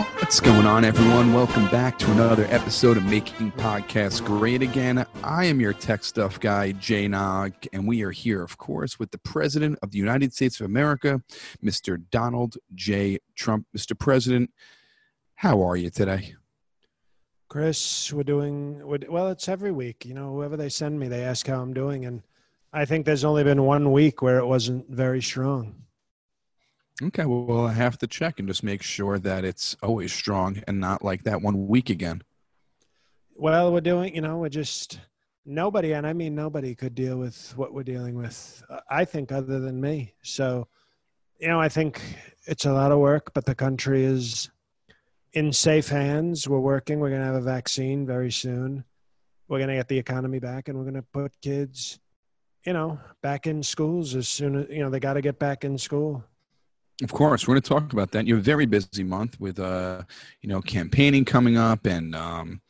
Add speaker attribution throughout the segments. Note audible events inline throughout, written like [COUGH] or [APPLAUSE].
Speaker 1: What's going on, everyone? Welcome back to another episode of Making Podcasts Great Again. I am your tech stuff guy, Jay Nog, and we are here, of course, with the President of the United States of America, Mr. Donald J. Trump. Mr. President, how are you today?
Speaker 2: Chris, we're doing well. It's every week, you know. Whoever they send me, they ask how I'm doing, and I think there's only been one week where it wasn't very strong.
Speaker 1: Okay, well, I have to check and just make sure that it's always strong and not like that one week again.
Speaker 2: Well, we're doing, you know, we're just nobody, and I mean nobody could deal with what we're dealing with. uh, I think other than me. So, you know, I think it's a lot of work, but the country is in safe hands. We're working. We're going to have a vaccine very soon. We're going to get the economy back, and we're going to put kids, you know, back in schools as soon as you know they got to get back in school.
Speaker 1: Of course, we're going to talk about that. You have a very busy month with, uh, you know, campaigning coming up and um,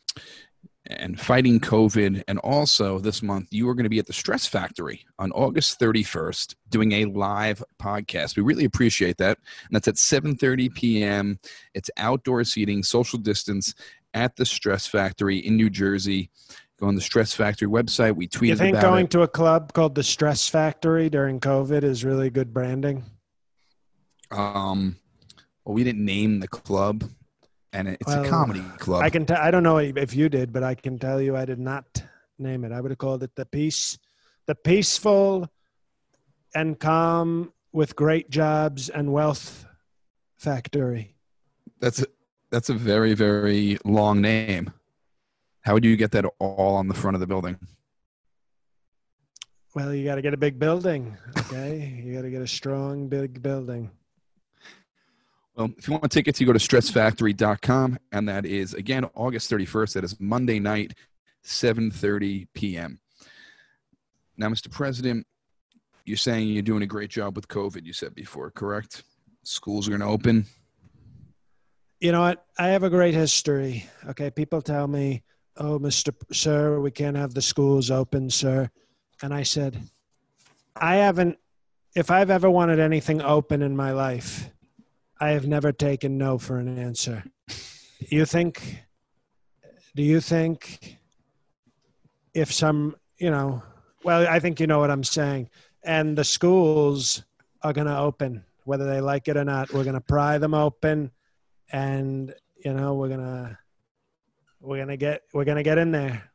Speaker 1: and fighting COVID, and also this month you are going to be at the Stress Factory on August 31st doing a live podcast. We really appreciate that, and that's at 7:30 p.m. It's outdoor seating, social distance at the Stress Factory in New Jersey. Go on the Stress Factory website. We tweeted
Speaker 2: You think going
Speaker 1: it.
Speaker 2: to a club called the Stress Factory during COVID is really good branding?
Speaker 1: Um, well, we didn't name the club, and it's
Speaker 2: Well,
Speaker 1: a comedy club.
Speaker 2: I can. T- I don't know if you did, but I can tell you, I did not name it. I would have called it the peace, the peaceful, and calm with great jobs and wealth factory.
Speaker 1: That's a, that's a very very long name. How would you get that all on the front of the building?
Speaker 2: Well, you got to get a big building. Okay, you got to get a strong, big building.
Speaker 1: Well, if you want tickets, you go to stressfactory.com, and that is again August 31st. That is Monday night, 7:30 p.m. Now, Mr. President, you're saying you're doing a great job with COVID. You said before, correct? Schools are going to open.
Speaker 2: You know what? I have a great history. Okay, people tell me, "Oh, Mister Sir, we can't have the schools open, sir," and I said, "I haven't. If I've ever wanted anything open in my life, I have never taken no for an answer. You think? Do you think if some, you know, well, I think you know what I'm saying, and the schools are going to open, whether they like it or not. We're going to pry them open, and you know, we're gonna we're gonna get we're gonna get in there.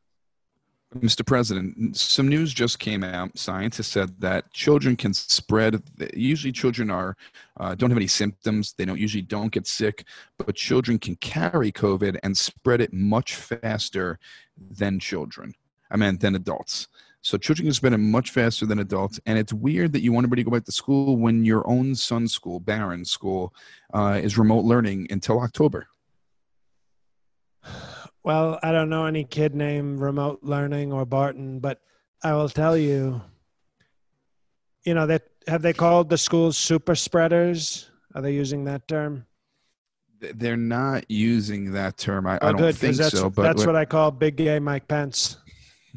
Speaker 1: Mr. President, some news just came out. Scientists said that children can spread. Usually, children are uh, don't have any symptoms. They don't usually don't get sick, but children can carry COVID and spread it much faster than children. I mean, than adults. So children can spread it much faster than adults, and it's weird that you want everybody to go back to school when your own son's school, Barron's school, uh, is remote learning until October.
Speaker 2: Well, I don't know any kid named Remote Learning or Barton, but I will tell you, you know, that have they called the schools super spreaders? Are they using that term?
Speaker 1: They're not using that term. I, I
Speaker 2: Oh,
Speaker 1: don't
Speaker 2: good,
Speaker 1: think
Speaker 2: that's,
Speaker 1: so. But
Speaker 2: that's what I call big gay Mike Pence.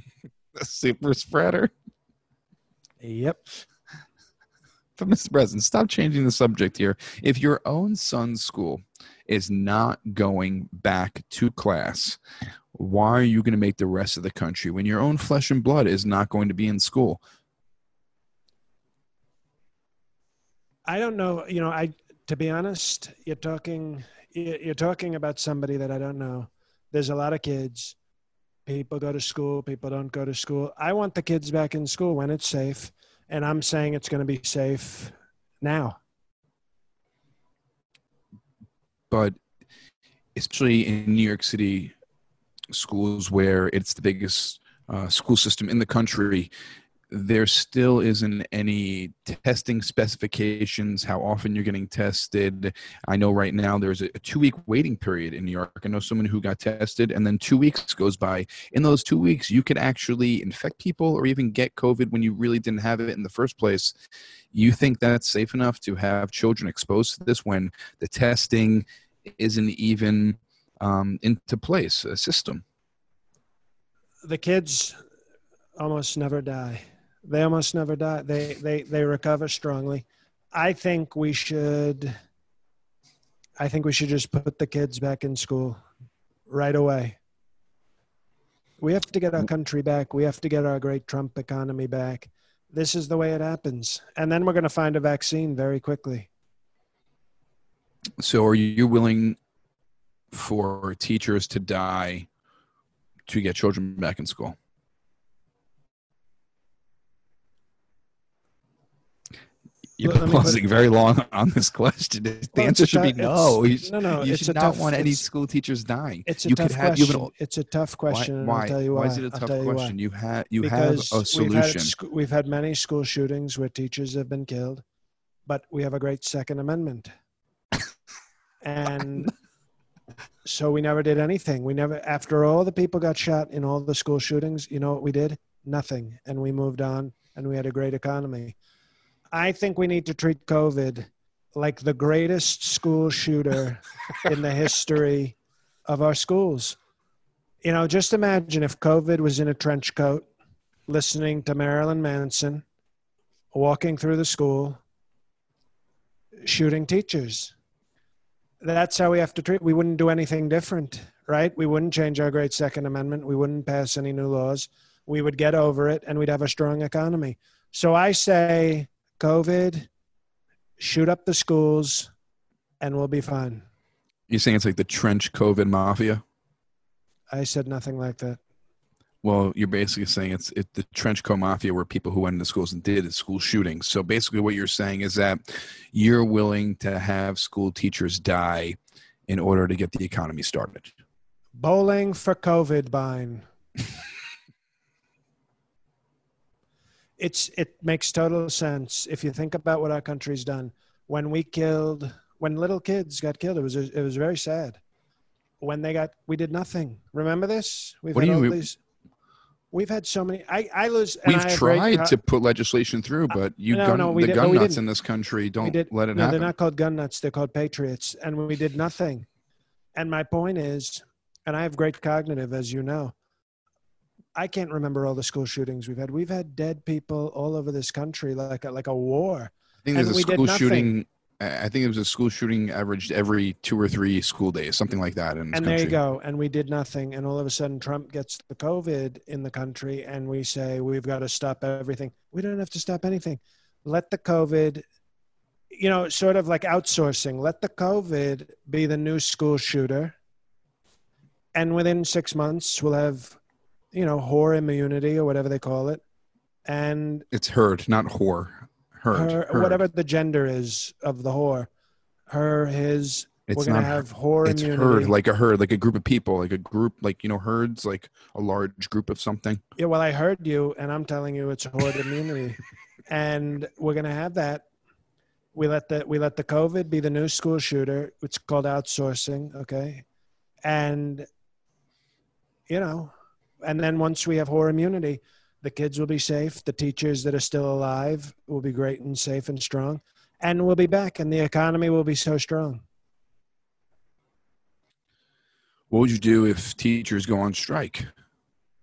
Speaker 2: [LAUGHS]
Speaker 1: a super spreader.
Speaker 2: Yep. [LAUGHS]
Speaker 1: But Mr. President, stop changing the subject here. If your own son's school is not going back to class, why are you going to make the rest of the country when your own flesh and blood is not going to be in school?
Speaker 2: I don't know. You know, I to be honest, you're talking you're talking about somebody that I don't know. There's a lot of kids. People go to school. People don't go to school. I want the kids back in school when it's safe, and I'm saying it's going to be safe now.
Speaker 1: But especially in New York City schools, where it's the biggest uh, school system in the country, there still isn't any testing specifications how often you're getting tested. I know right now there's a two week waiting period in new york. I know someone who got tested and then two weeks goes by. In those two weeks you could actually infect people or even get covid when you really didn't have it in the first place. You think that's safe enough to have children exposed to this when the testing isn't even um, into place a system?
Speaker 2: The kids almost never die they almost never die. They they they recover strongly. I think we should. I think we should just put the kids back in school right away. We have to get our country back. We have to get our great Trump economy back. This is the way it happens. And then we're going to find a vaccine very quickly.
Speaker 1: So, are you willing for teachers to die to get children back in school? You've been pausing very long on this question. The well, answer should be no. You, no, no. You should not tough, want any school teachers dying.
Speaker 2: It's a you tough have, question. An, it's a tough question.
Speaker 1: Why?
Speaker 2: I'll tell you
Speaker 1: why.
Speaker 2: why
Speaker 1: is it a tough question? You, have you
Speaker 2: because
Speaker 1: have a solution.
Speaker 2: We've had, we've had many school shootings where teachers have been killed, but we have a great Second Amendment, and so we never did anything. We never, after all the people got shot in all the school shootings, you know what we did? Nothing, and we moved on, and we had a great economy I think we need to treat COVID like the greatest school shooter [LAUGHS] in the history of our schools. You know, just imagine if COVID was in a trench coat, listening to Marilyn Manson, walking through the school, shooting teachers. That's how we have to treat. We wouldn't do anything different, right? We wouldn't change our great Second Amendment. We wouldn't pass any new laws. We would get over it, and we'd have a strong economy. So I say COVID, shoot up the schools, and we'll be fine.
Speaker 1: You're saying it's like the trench COVID mafia?
Speaker 2: I said nothing like that.
Speaker 1: Well, you're basically saying it's it, the trench coat mafia where people who went into schools and did school shootings. So basically, what you're saying is that you're willing to have school teachers die in order to get the economy started.
Speaker 2: Bowling for COVID, Bine. [LAUGHS] it's it makes total sense if you think about what our country's done. When we killed, when little kids got killed, it was it was very sad. When they got, we did nothing. Remember this?
Speaker 1: We've what had all
Speaker 2: these. We've had so many. I, I lose.
Speaker 1: We've tried great, to put legislation through, uh, but you no, gun, no, the did, gun nuts in this country don't did, let it
Speaker 2: no,
Speaker 1: happen.
Speaker 2: They're not called gun nuts. They're called patriots, and we did nothing. And my point is, and I have great cognitive, as you know. I can't remember all the school shootings we've had. We've had dead people all over this country, like a, like a war.
Speaker 1: I think there's a school shooting. I think it was a school shooting averaged every two or three school days, something like that.
Speaker 2: and
Speaker 1: country.
Speaker 2: there you go. And we did nothing. And all of a sudden, Trump gets the COVID in the country, and we say we've got to stop everything. We don't have to stop anything. Let the COVID, you know, sort of like outsourcing. Let the COVID be the new school shooter. And within six months, we'll have you know, whore immunity or whatever they call it. And
Speaker 1: it's herd, not whore. Herd,
Speaker 2: her,
Speaker 1: herd.
Speaker 2: whatever the gender is of the whore. Her, his.
Speaker 1: It's
Speaker 2: we're gonna have whore
Speaker 1: it's
Speaker 2: immunity.
Speaker 1: herd, like a herd, like a group of people, like a group, like you know, herds, like a large group of something.
Speaker 2: Yeah, well, I heard you, and I'm telling you, it's horde immunity, [LAUGHS] and we're gonna have that. We let the we let the COVID be the new school shooter. It's called outsourcing, okay, and you know and then once we have whore immunity, the kids will be safe. The teachers that are still alive will be great and safe and strong, and we'll be back, and the economy will be so strong.
Speaker 1: What would you do if teachers go on strike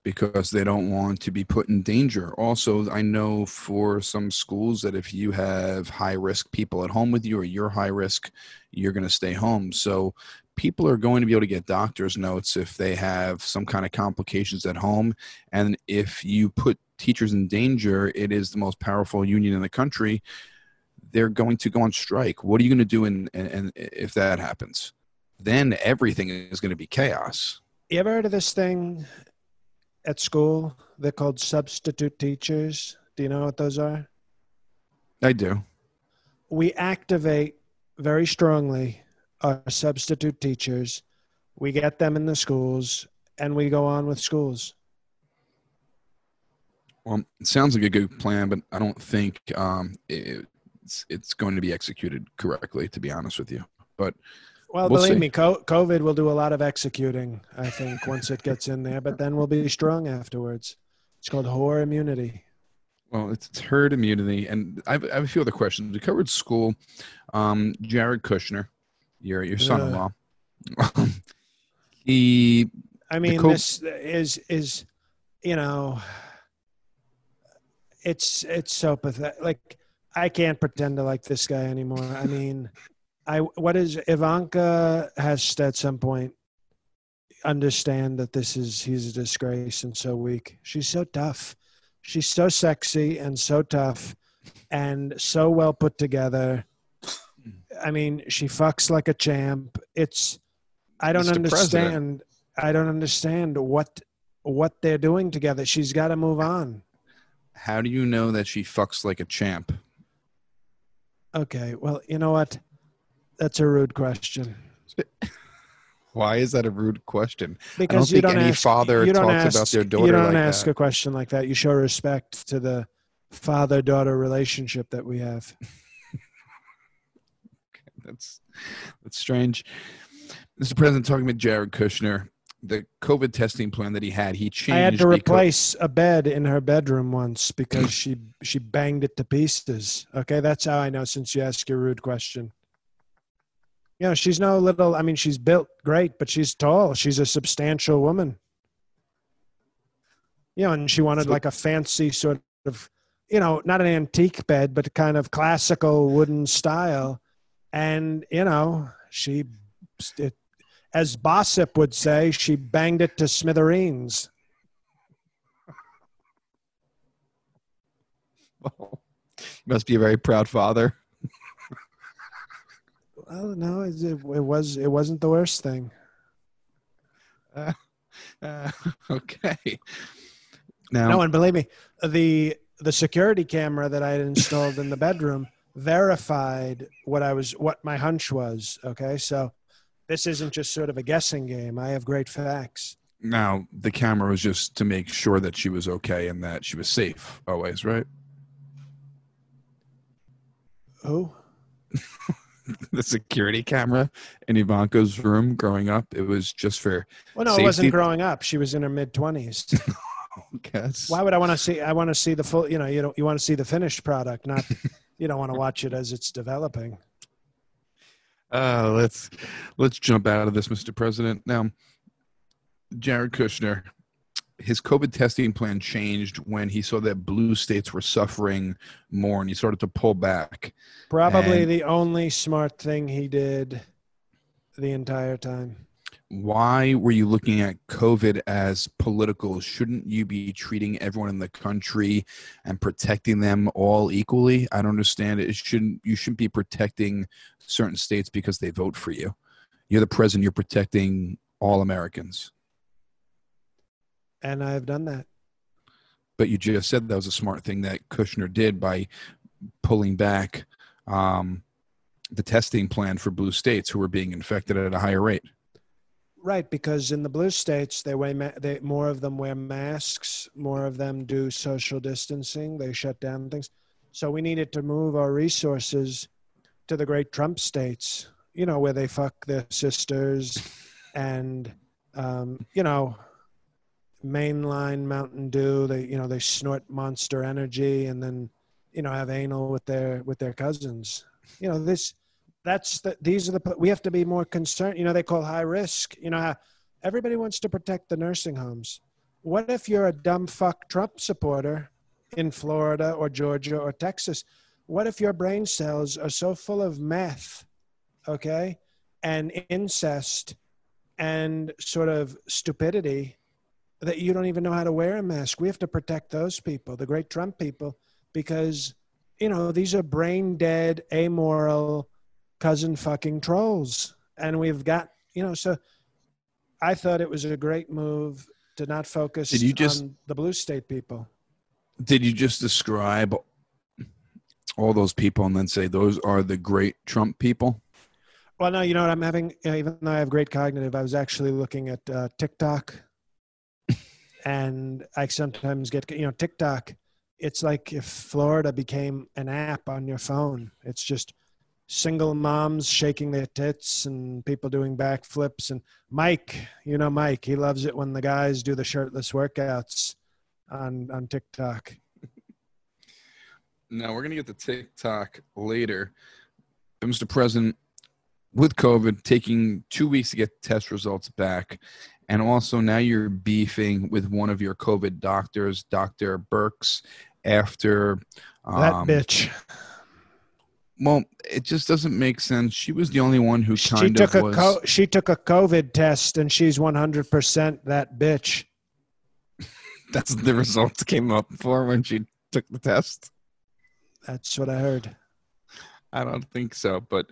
Speaker 1: because they don't want to be put in danger? Also, I know for some schools that if you have high risk people at home with you or you're high risk, you're going to stay home. So people are going to be able to get doctor's notes if they have some kind of complications at home. And if you put teachers in danger, it is the most powerful union in the country. They're going to go on strike. What are you going to do in, in, in if that happens? Then everything is going to be chaos.
Speaker 2: You ever heard of this thing at school? They're called substitute teachers. Do you know what those are?
Speaker 1: I do.
Speaker 2: We activate very strongly our substitute teachers. We get them in the schools and we go on with schools.
Speaker 1: Well, it sounds like a good plan, but I don't think um, it's it's going to be executed correctly. To be honest with you, but
Speaker 2: well, we'll believe see. me, COVID will do a lot of executing. I think once it gets in there, but then we'll be strong afterwards. It's called whore immunity.
Speaker 1: Well, it's, it's herd immunity, and I have, I have, a few other questions. We covered school. Um, Jared Kushner, your your son-in-law. Uh, [LAUGHS] he.
Speaker 2: I mean, co- this is is, you know, it's it's so pathetic. Like I can't pretend to like this guy anymore. I mean, I what is Ivanka has at some point understand that this is he's a disgrace and so weak. She's so tough. She's so sexy and so tough and so well put together. I mean, she fucks like a champ. It's I don't Mr. understand. President. I don't understand what what they're doing together. She's got to move on.
Speaker 1: How do you know that she fucks like a champ?
Speaker 2: Okay, well, you know what? That's a rude question.
Speaker 1: Why is that a rude question?
Speaker 2: Because
Speaker 1: I don't
Speaker 2: you
Speaker 1: think any
Speaker 2: ask,
Speaker 1: father talks
Speaker 2: ask,
Speaker 1: about their daughter.
Speaker 2: You don't
Speaker 1: like
Speaker 2: ask
Speaker 1: that.
Speaker 2: a question like that. You show respect to the father-daughter relationship that we have.
Speaker 1: That's that's strange. Mr. President, talking about Jared Kushner, the COVID testing plan that he had, he changed. I
Speaker 2: had to replace a bed in her bedroom once because she she banged it to pieces. Okay, that's how I know. Since you asked a rude question you know, she's no little, I mean, she's built great, but she's tall. She's a substantial woman. You know, and she wanted like a fancy sort of, you know, not an antique bed, but kind of classical wooden style. And, you know, she, it, as Bossip would say, she banged it to smithereens.
Speaker 1: Well, [LAUGHS] must be a very proud father.
Speaker 2: Well, no, it, it was it wasn't the worst thing.
Speaker 1: Uh, uh, [LAUGHS] okay. Now,
Speaker 2: no, and believe me, the the security camera that I had installed in the bedroom verified what I was what my hunch was. Okay, so this isn't just sort of a guessing game. I have great facts.
Speaker 1: Now, the camera was just to make sure that she was okay and that she was safe always, right?
Speaker 2: Oh. [LAUGHS]
Speaker 1: the security camera in Ivanka's room growing up. It was just for.
Speaker 2: Well, no,
Speaker 1: safety.
Speaker 2: it wasn't growing up. She was in her mid twenties. [LAUGHS]
Speaker 1: Oh, guess.
Speaker 2: Why would I want to see? I want to see the full. You know, you don't. You want to see the finished product, not. [LAUGHS] you don't want to watch it as it's developing.
Speaker 1: Uh, let's let's jump out of this, Mr. President. Now, Jared Kushner his COVID testing plan changed when he saw that blue states were suffering more and he started to pull back.
Speaker 2: Probably and the only smart thing he did the entire time.
Speaker 1: Why were you looking at COVID as political? Shouldn't you be treating everyone in the country and protecting them all equally? I don't understand it. it shouldn't you shouldn't be protecting certain states because they vote for you. You're the president, you're protecting all Americans
Speaker 2: and I've done that.
Speaker 1: But you just said that was a smart thing that Kushner did by pulling back um, the testing plan for blue states who were being infected at a higher rate.
Speaker 2: Right, because in the blue states, they wear they more of them wear masks, more of them do social distancing. They shut down things, so we needed to move our resources to the great Trump states. You know, where they fuck their sisters, and um, you know, mainline Mountain Dew. They you know they snort Monster Energy and then you know have anal with their with their cousins. You know this that's the these are the we have to be more concerned. You know they call high risk. You know everybody wants to protect the nursing homes. What if you're a dumb fuck Trump supporter in Florida or Georgia or Texas? What if your brain cells are so full of meth, okay, and incest and sort of stupidity that you don't even know how to wear a mask. We have to protect those people, the great Trump people, because you know these are brain dead, amoral, cousin fucking trolls, and we've got you know. So I thought it was a great move to not focus
Speaker 1: Did you just-
Speaker 2: on the blue state people.
Speaker 1: Did you just describe all those people and then say those are the great Trump people?
Speaker 2: Well, no, you know what I'm having. Even though I have great cognitive, I was actually looking at uh, TikTok, [LAUGHS] and I sometimes get you know TikTok. It's like if Florida became an app on your phone. It's just single moms shaking their tits and people doing backflips. And Mike, you know Mike, he loves it when the guys do the shirtless workouts on on TikTok.
Speaker 1: No, we're going to get to TikTok later. Mr. President, with COVID, taking two weeks to get test results back, and also now you're beefing with one of your COVID doctors, Dr. Birx, after.
Speaker 2: That
Speaker 1: um,
Speaker 2: bitch.
Speaker 1: Well, it just doesn't make sense. She was the only one who
Speaker 2: She
Speaker 1: kind
Speaker 2: took
Speaker 1: of
Speaker 2: a
Speaker 1: was.
Speaker 2: co- she took a COVID test and she's 100% that bitch. [LAUGHS]
Speaker 1: that's the results came up for when she took the test.
Speaker 2: That's what I heard.
Speaker 1: I don't think so. But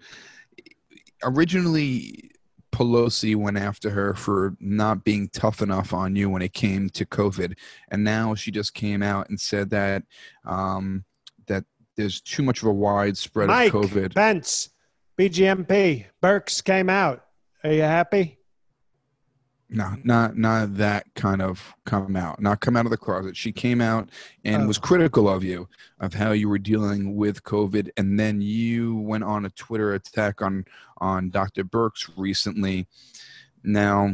Speaker 1: originally, Pelosi went after her for not being tough enough on you when it came to COVID, and now she just came out and said that um, that there's too much of a widespread
Speaker 2: Mike
Speaker 1: of COVID.
Speaker 2: Pence, BGMP, Birx came out. Are you happy?
Speaker 1: No, not not that kind of come out, not come out of the closet. She came out and was
Speaker 2: Oh.
Speaker 1: critical of you, of how you were dealing with COVID, and then you went on a Twitter attack on on Dr. Birx recently. Now,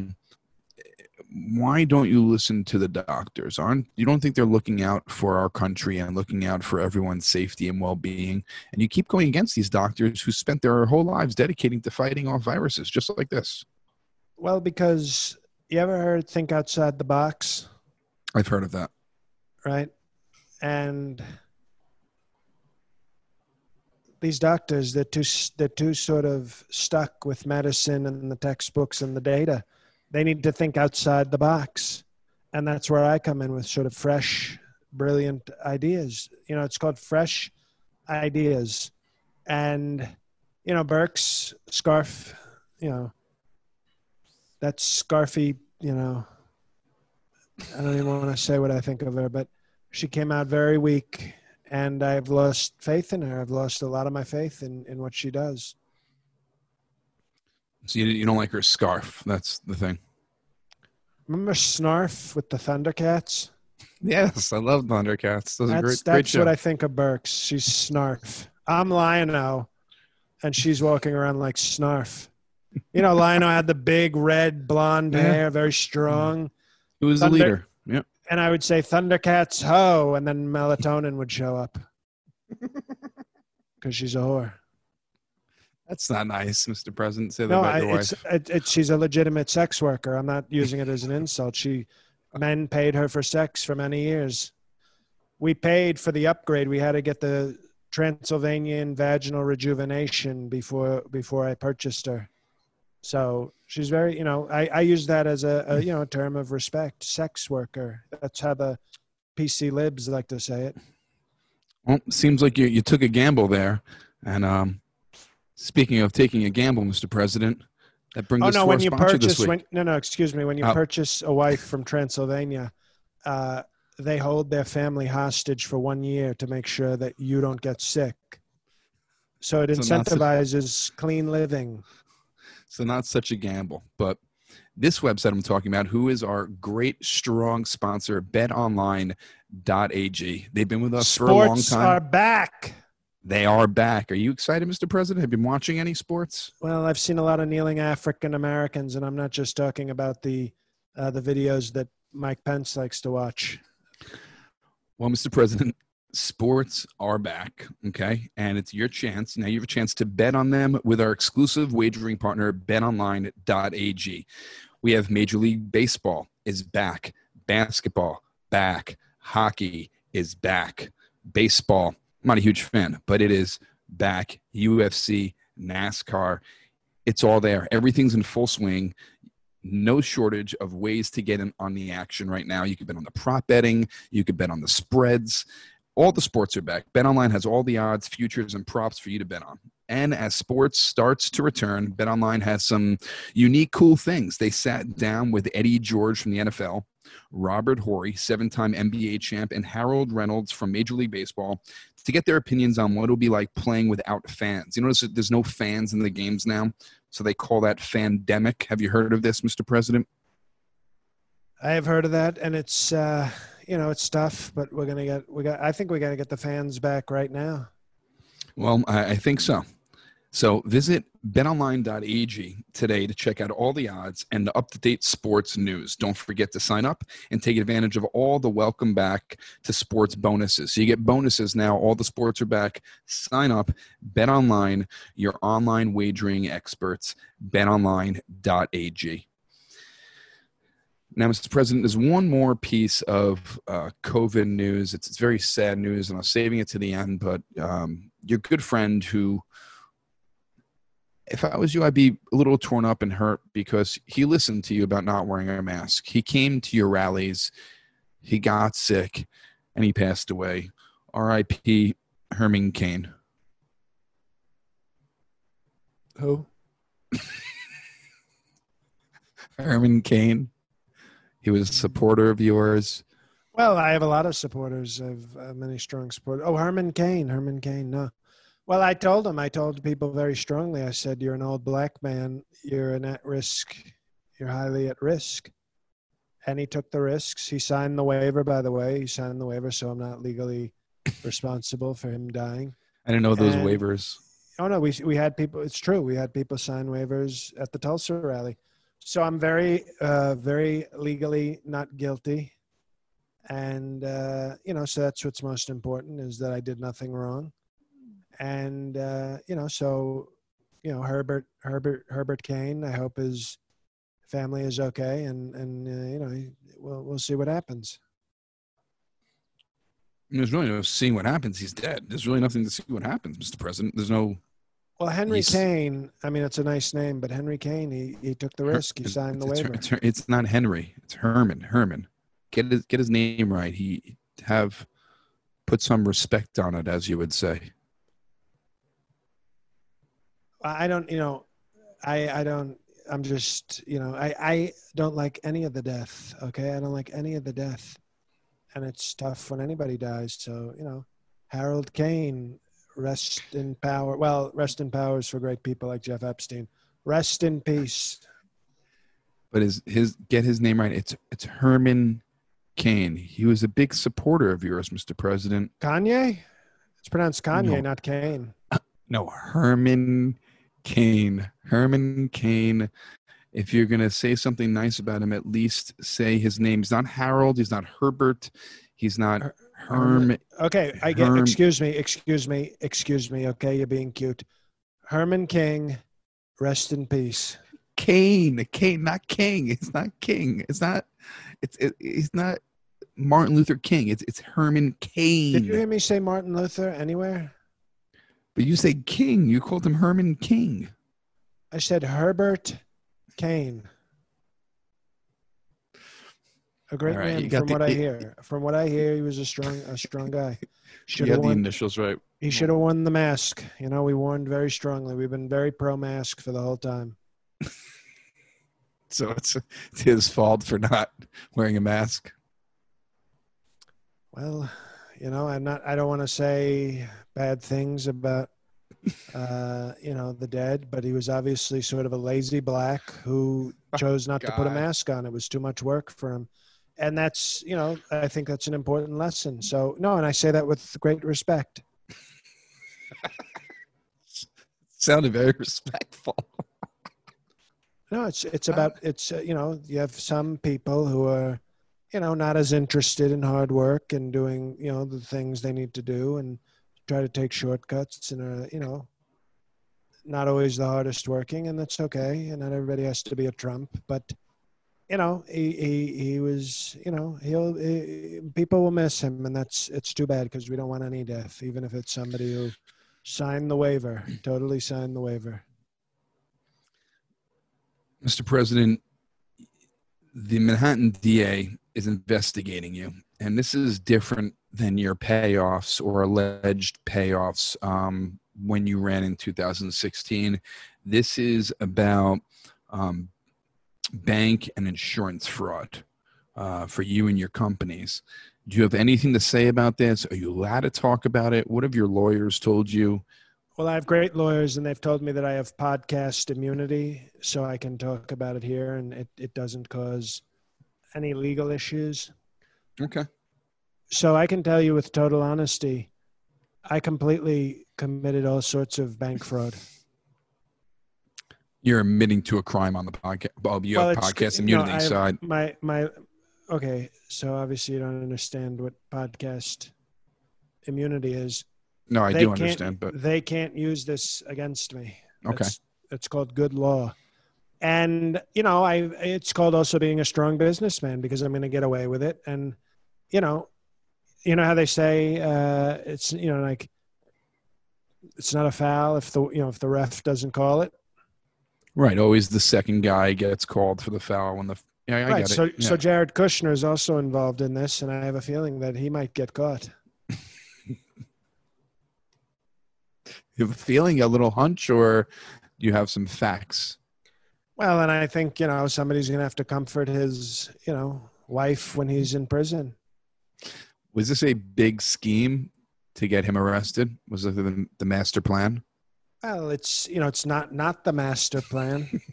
Speaker 1: why don't you listen to the doctors? Aren't you don't think they're looking out for our country and looking out for everyone's safety and well being? And you keep going against these doctors who spent their whole lives dedicating to fighting off viruses, just like this.
Speaker 2: Well, because you ever heard think outside the box,
Speaker 1: I've heard of that.
Speaker 2: right? And these doctors, they're too they're too sort of stuck with medicine and the textbooks and the data. They need to think outside the box, and that's where I come in with sort of fresh, brilliant ideas. You know, it's called fresh ideas, and you know, Burke's scarf. You know, that's scarfy. You know, I don't even want to say what I think of her, but she came out very weak, and I've lost faith in her. I've lost a lot of my faith in, in what she does.
Speaker 1: So you, you don't like her scarf. That's the thing.
Speaker 2: Remember Snarf with the Thundercats?
Speaker 1: Yes, I love Thundercats. Those
Speaker 2: That's,
Speaker 1: great, great
Speaker 2: that's
Speaker 1: show.
Speaker 2: what I think of Birx. She's Snarf. I'm Lion-O, and she's walking around like Snarf. You know, Lion-O had the big red blonde
Speaker 1: Yeah.
Speaker 2: hair, very strong.
Speaker 1: Who was the leader? Yep.
Speaker 2: And I would say Thundercats ho, and then melatonin would show up [LAUGHS] because she's a whore.
Speaker 1: That's not nice, Mr. President. Say that
Speaker 2: No,
Speaker 1: about
Speaker 2: I,
Speaker 1: your
Speaker 2: it's
Speaker 1: wife.
Speaker 2: it, it, she's a legitimate sex worker. I'm not using it as an insult. She men paid her for sex for many years. We paid for the upgrade. We had to get the Transylvanian vaginal rejuvenation before before I purchased her. So she's very, you know, I, I use that as a, a you know term of respect. Sex worker. That's how the PC libs like to say it.
Speaker 1: Well, seems like you, you took a gamble there. And um, speaking of taking a gamble, Mr. President, that brings
Speaker 2: Oh
Speaker 1: us
Speaker 2: no!
Speaker 1: to
Speaker 2: When
Speaker 1: our
Speaker 2: you
Speaker 1: sponsor this
Speaker 2: purchase,
Speaker 1: week.
Speaker 2: when no, no, excuse me. When you
Speaker 1: Oh.
Speaker 2: purchase a wife from Transylvania, uh, they hold their family hostage for one year to make sure that you don't get sick. So it
Speaker 1: So
Speaker 2: incentivizes clean living.
Speaker 1: So not such a gamble. But this website I'm talking about, who is our great, strong sponsor, betonline.ag. They've been with us for a long time.
Speaker 2: Sports are back.
Speaker 1: They are back. Are you excited, Mr. President? Have you been watching any sports?
Speaker 2: Well, I've seen a lot of kneeling African Americans, and I'm not just talking about the uh, the videos that Mike Pence likes to watch.
Speaker 1: Well, Mr. President, sports are back, okay? And it's your chance. Now you have a chance to bet on them with our exclusive wagering partner, betonline.ag. We have Major League Baseball is back, basketball back, hockey is back, baseball. I'm not a huge fan, but it is back. UFC, NASCAR. It's all there. Everything's in full swing. No shortage of ways to get in on the action right now. You can bet on the prop betting. You could bet on the spreads. All the sports are back. BetOnline has all the odds, futures, and props for you to bet on. And as sports starts to return, BetOnline has some unique, cool things. They sat down with Eddie George from the NFL, Robert Horry, seven time NBA champ, and Harold Reynolds from Major League Baseball to get their opinions on what it'll be like playing without fans. You notice that there's no fans in the games now, so they call that fandemic. Have you heard of this, Mr. President?
Speaker 2: I have heard of that, and it's uh, you know it's tough, but we're gonna get we got. I think we got to get the fans back right now.
Speaker 1: Well, I, I think so. So visit betonline.ag today to check out all the odds and the up-to-date sports news. Don't forget to sign up and take advantage of all the welcome back to sports bonuses. So you get bonuses now. All the sports are back. Sign up. BetOnline, your online wagering experts. BetOnline.ag. Now, Mr. President, there's one more piece of uh, COVID news. It's, it's very sad news, and I'm saving it to the end. But um, your good friend who if I was you, I'd be a little torn up and hurt because he listened to you about not wearing a mask. He came to your rallies, he got sick, and he passed away. R.I.P. Herman Cain.
Speaker 2: Who? [LAUGHS]
Speaker 1: Herman Cain. He was a supporter of yours.
Speaker 2: Well, I have a lot of supporters. I have uh, many strong supporters. Oh, Herman Cain. Herman Cain. No. Well, I told him, I told people very strongly, I said, You're an old black man. You're an at risk. You're highly at risk. And he took the risks. He signed the waiver, by the way. He signed the waiver, so I'm not legally [COUGHS] responsible for him dying.
Speaker 1: I didn't know those
Speaker 2: And-
Speaker 1: waivers.
Speaker 2: Oh, no, we, we had people, it's true. We had people sign waivers at the Tulsa rally. So I'm very, uh, very legally not guilty. And, uh, you know, so that's what's most important is that I did nothing wrong. And, uh, you know, so, you know, Herbert, Herbert, Herbert Cain, I hope his family is okay. And, and, uh, you know, we'll, we'll see what happens.
Speaker 1: There's really no seeing what happens. He's dead. There's really nothing to see what happens, Mr. President. There's no.
Speaker 2: Well, Henry
Speaker 1: He's-
Speaker 2: Kane, I mean, it's a nice name, but Henry Cain, he, he took the risk. He signed the
Speaker 1: it's,
Speaker 2: waiver.
Speaker 1: It's, it's not Henry. It's Herman. Herman. Get his, get his name right. He have put some respect on it, as you would say.
Speaker 2: I don't, you know, I I don't. I'm just, you know, I I don't like any of the death. Okay, I don't like any of the death, and it's tough when anybody dies. So you know, Harold Cain, rest in power. Well, rest in powers for great people like Jeff Epstein. Rest in peace.
Speaker 1: But his his get his name right. It's it's Herman Cain. He was a big supporter of yours, Mr. President.
Speaker 2: Kanye. It's pronounced Kanye,
Speaker 1: No.
Speaker 2: not Kane.
Speaker 1: No, Herman Cain. Herman Cain. If you're gonna say something nice about him, at least say his name. He's not Harold. He's not Herbert. He's not
Speaker 2: Her-
Speaker 1: Herm.
Speaker 2: Okay, I get.
Speaker 1: Herm-
Speaker 2: Excuse me. Excuse me. Excuse me. Okay, you're being cute. Herman King, rest in peace.
Speaker 1: Kane, Kane, not King. It's not King. It's not. It's it, it's not Martin Luther King. It's it's Herman Cain.
Speaker 2: Did you hear me say Martin Luther anywhere?
Speaker 1: But you say King. You called him Herman King.
Speaker 2: I said Herbert Cain. A great
Speaker 1: right,
Speaker 2: man, from
Speaker 1: the-
Speaker 2: what I hear. From what I hear, he was a strong, a strong guy. [LAUGHS] Should
Speaker 1: got
Speaker 2: have
Speaker 1: the initials right.
Speaker 2: He should have worn the mask. You know, we warned very strongly. We've been very pro-mask for the whole time. [LAUGHS]
Speaker 1: So it's it's his fault for not wearing a mask.
Speaker 2: Well, you know, I'm not. I don't want to say bad things about, uh, you know, the dead, but he was obviously sort of a lazy black who [LAUGHS] chose not to put a mask on. It was too much work for him, and that's, you know, I think that's an important lesson. So no, and I say that with great respect. [LAUGHS]
Speaker 1: Sounded very respectful.
Speaker 2: No, it's it's about it's uh, you know you have some people who are, you know, not as interested in hard work and doing you know the things they need to do and try to take shortcuts and are you know not always the hardest working and that's okay and not everybody has to be a Trump but you know he he, he was you know he'll he, people will miss him and that's it's too bad because we don't want any death even if it's somebody who signed the waiver totally signed the waiver.
Speaker 1: Mr. President, the Manhattan DA is investigating you, and this is different than your payoffs or alleged payoffs um, when you ran in 2016. This is about um, bank and insurance fraud uh, for you and your companies. Do you have anything to say about this? Are you allowed to talk about it? What have your lawyers told you?
Speaker 2: Well, I have great lawyers, and they've told me that I have podcast immunity, so I can talk about it here, and it, it doesn't cause any legal issues.
Speaker 1: Okay.
Speaker 2: So I can tell you with total honesty, I completely committed all sorts of bank fraud.
Speaker 1: You're admitting to a crime on the podcast. Well, you
Speaker 2: Well,
Speaker 1: have podcast immunity,
Speaker 2: I-
Speaker 1: so I,
Speaker 2: My my, okay. So obviously you don't understand what podcast immunity is.
Speaker 1: no, I
Speaker 2: They
Speaker 1: do understand, but
Speaker 2: they can't use this against me.
Speaker 1: okay.
Speaker 2: It's, it's called good law. And, you know, I it's called also being a strong businessman because I'm going to get away with it. And, you know, you know how they say uh, it's, you know, like it's not a foul if the, you know, if the ref doesn't call it.
Speaker 1: Right. Always the second guy gets called for the foul when the. Yeah, I
Speaker 2: right.
Speaker 1: get it.
Speaker 2: So,
Speaker 1: Yeah.
Speaker 2: so Jared Kushner is also involved in this. And I have a feeling that he might get caught. [LAUGHS]
Speaker 1: you have a feeling, a little hunch, or you have some facts?
Speaker 2: Well, and I think, you know, somebody's going to have to comfort his, you know, wife when he's in prison.
Speaker 1: Was this a big scheme to get him arrested? Was it the, the master plan?
Speaker 2: Well, it's, you know, it's not, not the master plan. [LAUGHS]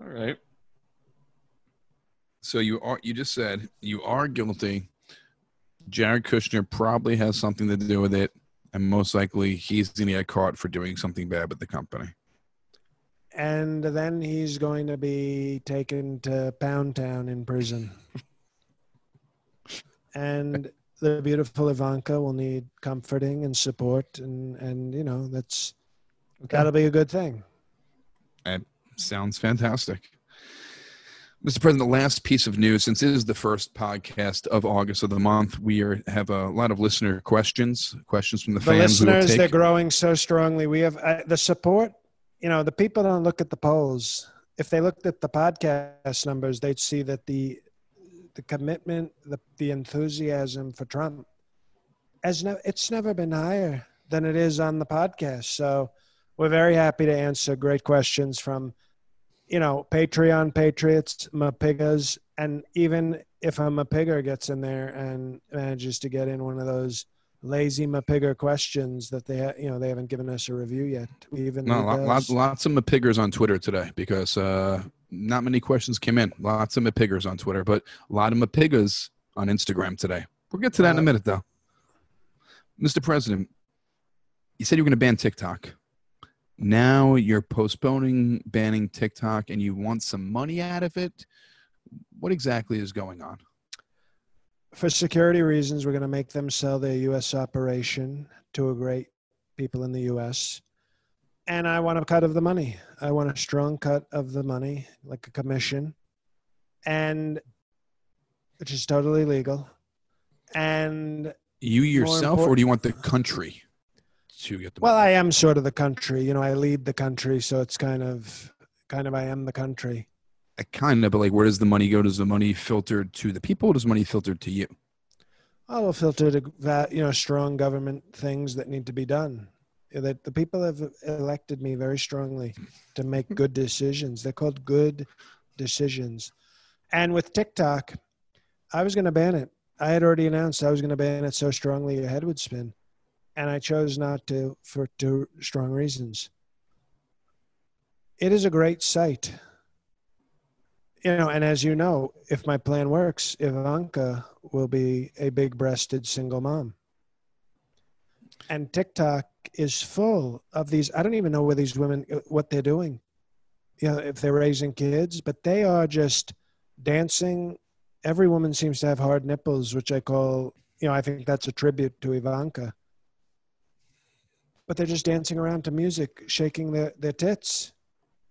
Speaker 1: All right. So you are you just said you are guilty. Jared Kushner probably has something to do with it, and most likely he's going to get caught for doing something bad with the company.
Speaker 2: And then he's going to be taken to Pound Town in prison. and the beautiful Ivanka will need comforting and support, and and you know that's that'll be a good thing.
Speaker 1: That sounds fantastic. Mr. President, the last piece of news, since it is the first podcast of August of the month, we are, have a lot of listener questions, questions from the,
Speaker 2: The
Speaker 1: fans. will
Speaker 2: listeners, they're growing so strongly. We have uh, the support. You know, the people don't look at the polls. If they looked at the podcast numbers, they'd see that the the commitment, the the enthusiasm for Trump, has no, it's never been higher than it is on the podcast. So we're very happy to answer great questions from, you know, Patreon patriots, Mapigas, and even if a Mapigger gets in there and manages to get in one of those lazy Mapigger questions that they, ha- you know, they haven't given us a review yet. We even
Speaker 1: No,
Speaker 2: need
Speaker 1: lot, lot, lots of Mapiggers on Twitter today because uh, not many questions came in. Lots of Mapiggers on Twitter, but a lot of Mapiggas on Instagram today. We'll get to that in a
Speaker 2: Uh,
Speaker 1: minute, though. Mr. President, you said you were going to ban TikTok. Now you're postponing banning TikTok and you want some money out of it. What exactly is going on?
Speaker 2: For security reasons, we're going to make them sell their U.S. operation to a great people in the U.S. And I want a cut of the money. I want a strong cut of the money, like a commission, and which is totally legal. And
Speaker 1: You yourself, or do you want the country to get the
Speaker 2: well,
Speaker 1: money?
Speaker 2: I am sort of the country. You know, I lead the country, so it's kind of, kind of, I am the country.
Speaker 1: I kind of, but like, where does the money go? Does the money filter to the people? Does money filter to you?
Speaker 2: Oh, I will filter to va- you know strong government things that need to be done. That the people have elected me very strongly to make good decisions. They're called good decisions. And with TikTok, I was going to ban it. I had already announced I was going to ban it so strongly your head would spin, and I chose not to for two strong reasons. It is a great site. You know, and as you know, if my plan works, Ivanka will be a big breasted single mom. And TikTok is full of these. I don't even know where these women, uh, what they're doing, you know, if they're raising kids, but they are just dancing. Every woman seems to have hard nipples, which I call, you know, I think that's a tribute to Ivanka. But they're just dancing around to music, shaking their, their tits.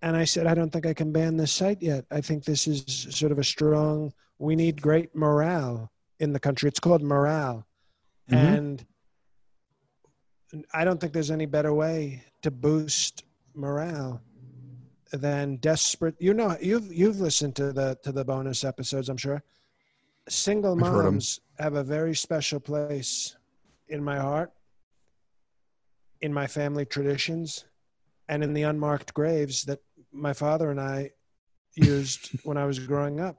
Speaker 2: And I said, I don't think I can ban this site yet. I think this is sort of a strong, we need great morale in the country. It's called morale.
Speaker 1: Mhm.
Speaker 2: And I don't think there's any better way to boost morale than desperate. You know, you've you've listened to the to the bonus episodes. I'm sure. Single
Speaker 1: I've heard 'em.
Speaker 2: moms have a very special place in my heart, in my family traditions, and in the unmarked graves that my father and I used [LAUGHS] when I was growing up.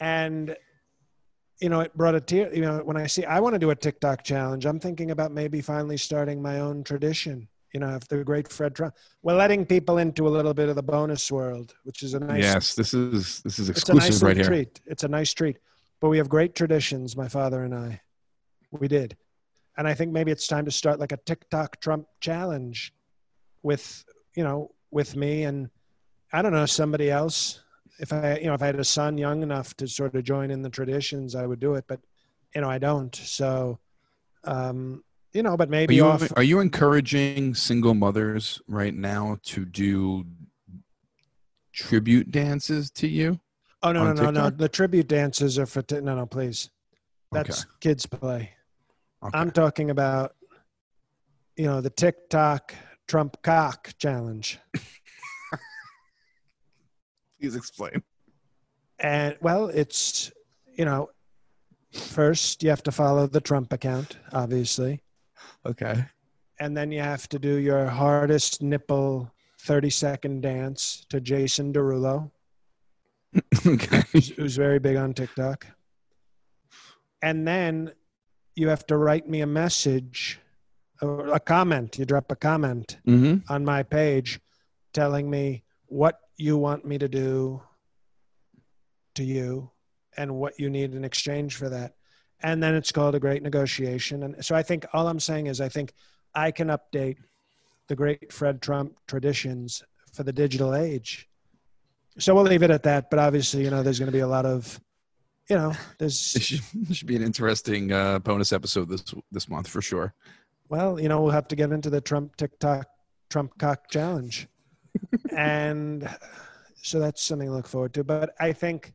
Speaker 2: And you know, it brought a tear. You know, when I see, I want to do a TikTok challenge. I'm thinking about maybe finally starting my own tradition. You know, if the great Fred Trump, we're letting people into a little bit of the bonus world, which is a nice,
Speaker 1: Yes, this is this is exclusive
Speaker 2: it's a nice
Speaker 1: right here.
Speaker 2: treat. It's a nice treat. But we have great traditions, my father and I. We did, and I think maybe it's time to start like a TikTok Trump challenge, with you know, with me and I don't know somebody else. If I, you know, if I had a son young enough to sort of join in the traditions, I would do it. But you know, I don't. So, um, you know, but
Speaker 1: Are
Speaker 2: maybe
Speaker 1: you
Speaker 2: off.
Speaker 1: are you encouraging single mothers right now to do tribute dances to you?
Speaker 2: Oh no, no, no, no! The tribute dances are for t- no, no, please. That's kids play.
Speaker 1: Okay.
Speaker 2: I'm talking about, you know, the TikTok Trump cock challenge. [LAUGHS]
Speaker 1: Please explain.
Speaker 2: And well, it's, you know, first you have to follow the Trump account, obviously.
Speaker 1: Okay.
Speaker 2: And then you have to do your hardest nipple 30 second dance to Jason Derulo, [LAUGHS]
Speaker 1: okay.
Speaker 2: who's, who's very big on TikTok. And then you have to write me a message a comment. You drop a comment
Speaker 1: Mm-hmm.
Speaker 2: on my page telling me what you want me to do to you and what you need in exchange for that. And then it's called a great negotiation. And so I think all I'm saying is I think I can update the great Fred Trump traditions for the digital age. So we'll leave it at that. But obviously, you know, there's going to be a lot of, you know,
Speaker 1: This
Speaker 2: there's, [LAUGHS]
Speaker 1: should, this should be an interesting uh, bonus episode this this month for sure.
Speaker 2: Well, you know, we'll have to get into the Trump TikTok Trump cock challenge. [LAUGHS] and so that's something to look forward to. But I think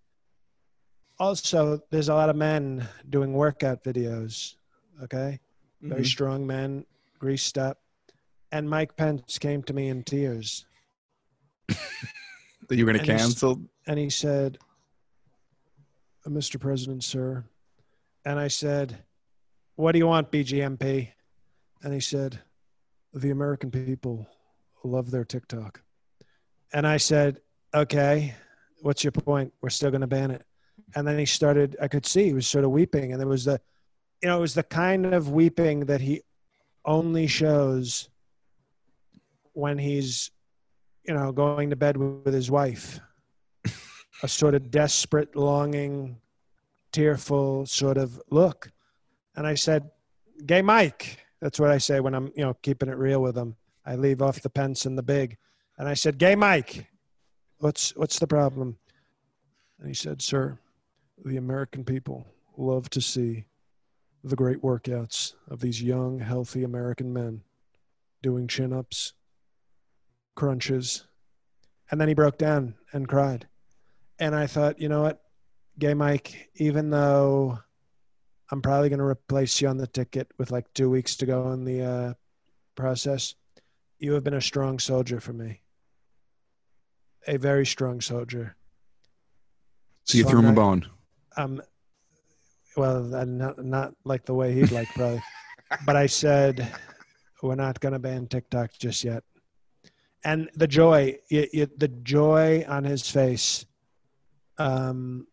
Speaker 2: also there's a lot of men doing workout videos. Okay. Very
Speaker 1: Mhm.
Speaker 2: strong men, greased up. And Mike Pence came to me in tears [LAUGHS]
Speaker 1: That you were going to cancel?
Speaker 2: and he said, Mr. President, sir. And I said, What do you want, BGMP? And he said, The American people love their TikTok. And I said, Okay, what's your point? We're still going to ban it. And then he started, I could see he was sort of weeping. And there was the, you know, it was the kind of weeping that he only shows when he's, you know, going to bed with his wife [LAUGHS] a sort of desperate, longing, tearful sort of look. And I said, Gay Mike. That's what I say when I'm, you know, keeping it real with them. I leave off the pence and the big. And I said, Gay Mike, what's what's the problem? And he said, Sir, the American people love to see the great workouts of these young, healthy American men doing chin ups, crunches. And then he broke down and cried. And I thought, you know what, Gay Mike, even though I'm probably going to replace you on the ticket with like two weeks to go in the uh, process, you have been a strong soldier for me. A very strong soldier.
Speaker 1: So you
Speaker 2: So
Speaker 1: threw him
Speaker 2: I'm
Speaker 1: a
Speaker 2: not-
Speaker 1: bone.
Speaker 2: Um, well, uh, not not like the way he'd like, probably. [LAUGHS] but I said, we're not going to ban TikTok just yet. And the joy, the joy on his face, um,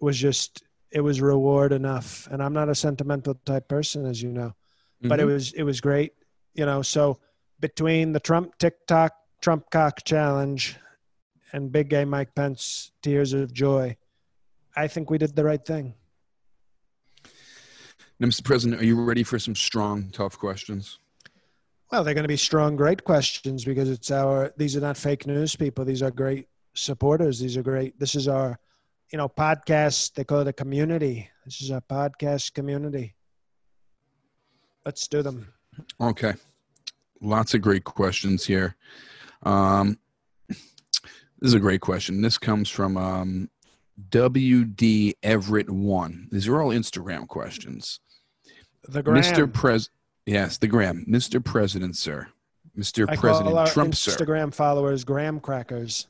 Speaker 2: was just it was reward enough. And I'm not a sentimental type person, as you know, but it
Speaker 1: Mhm.
Speaker 2: was it was great, you know. So between the Trump TikTok Trump cock challenge and Big Gay Mike Pence tears of joy, I think we did the right thing.
Speaker 1: Now, Mr. President, are you ready for some strong, tough questions?
Speaker 2: Well, they're going to be strong, great questions because it's our. These are not fake news people. These are great supporters. These are great. This is our, you know, podcast. They call it a community. This is a podcast community. Let's do them.
Speaker 1: Okay. Lots of great questions here. Um, this is a great question. This comes from um, WD Everett One. These are all Instagram questions.
Speaker 2: The gram.
Speaker 1: Mr. Pres, Yes, the gram. Mr. President, sir. Mr.
Speaker 2: I
Speaker 1: President Trump, sir.
Speaker 2: Instagram followers graham crackers.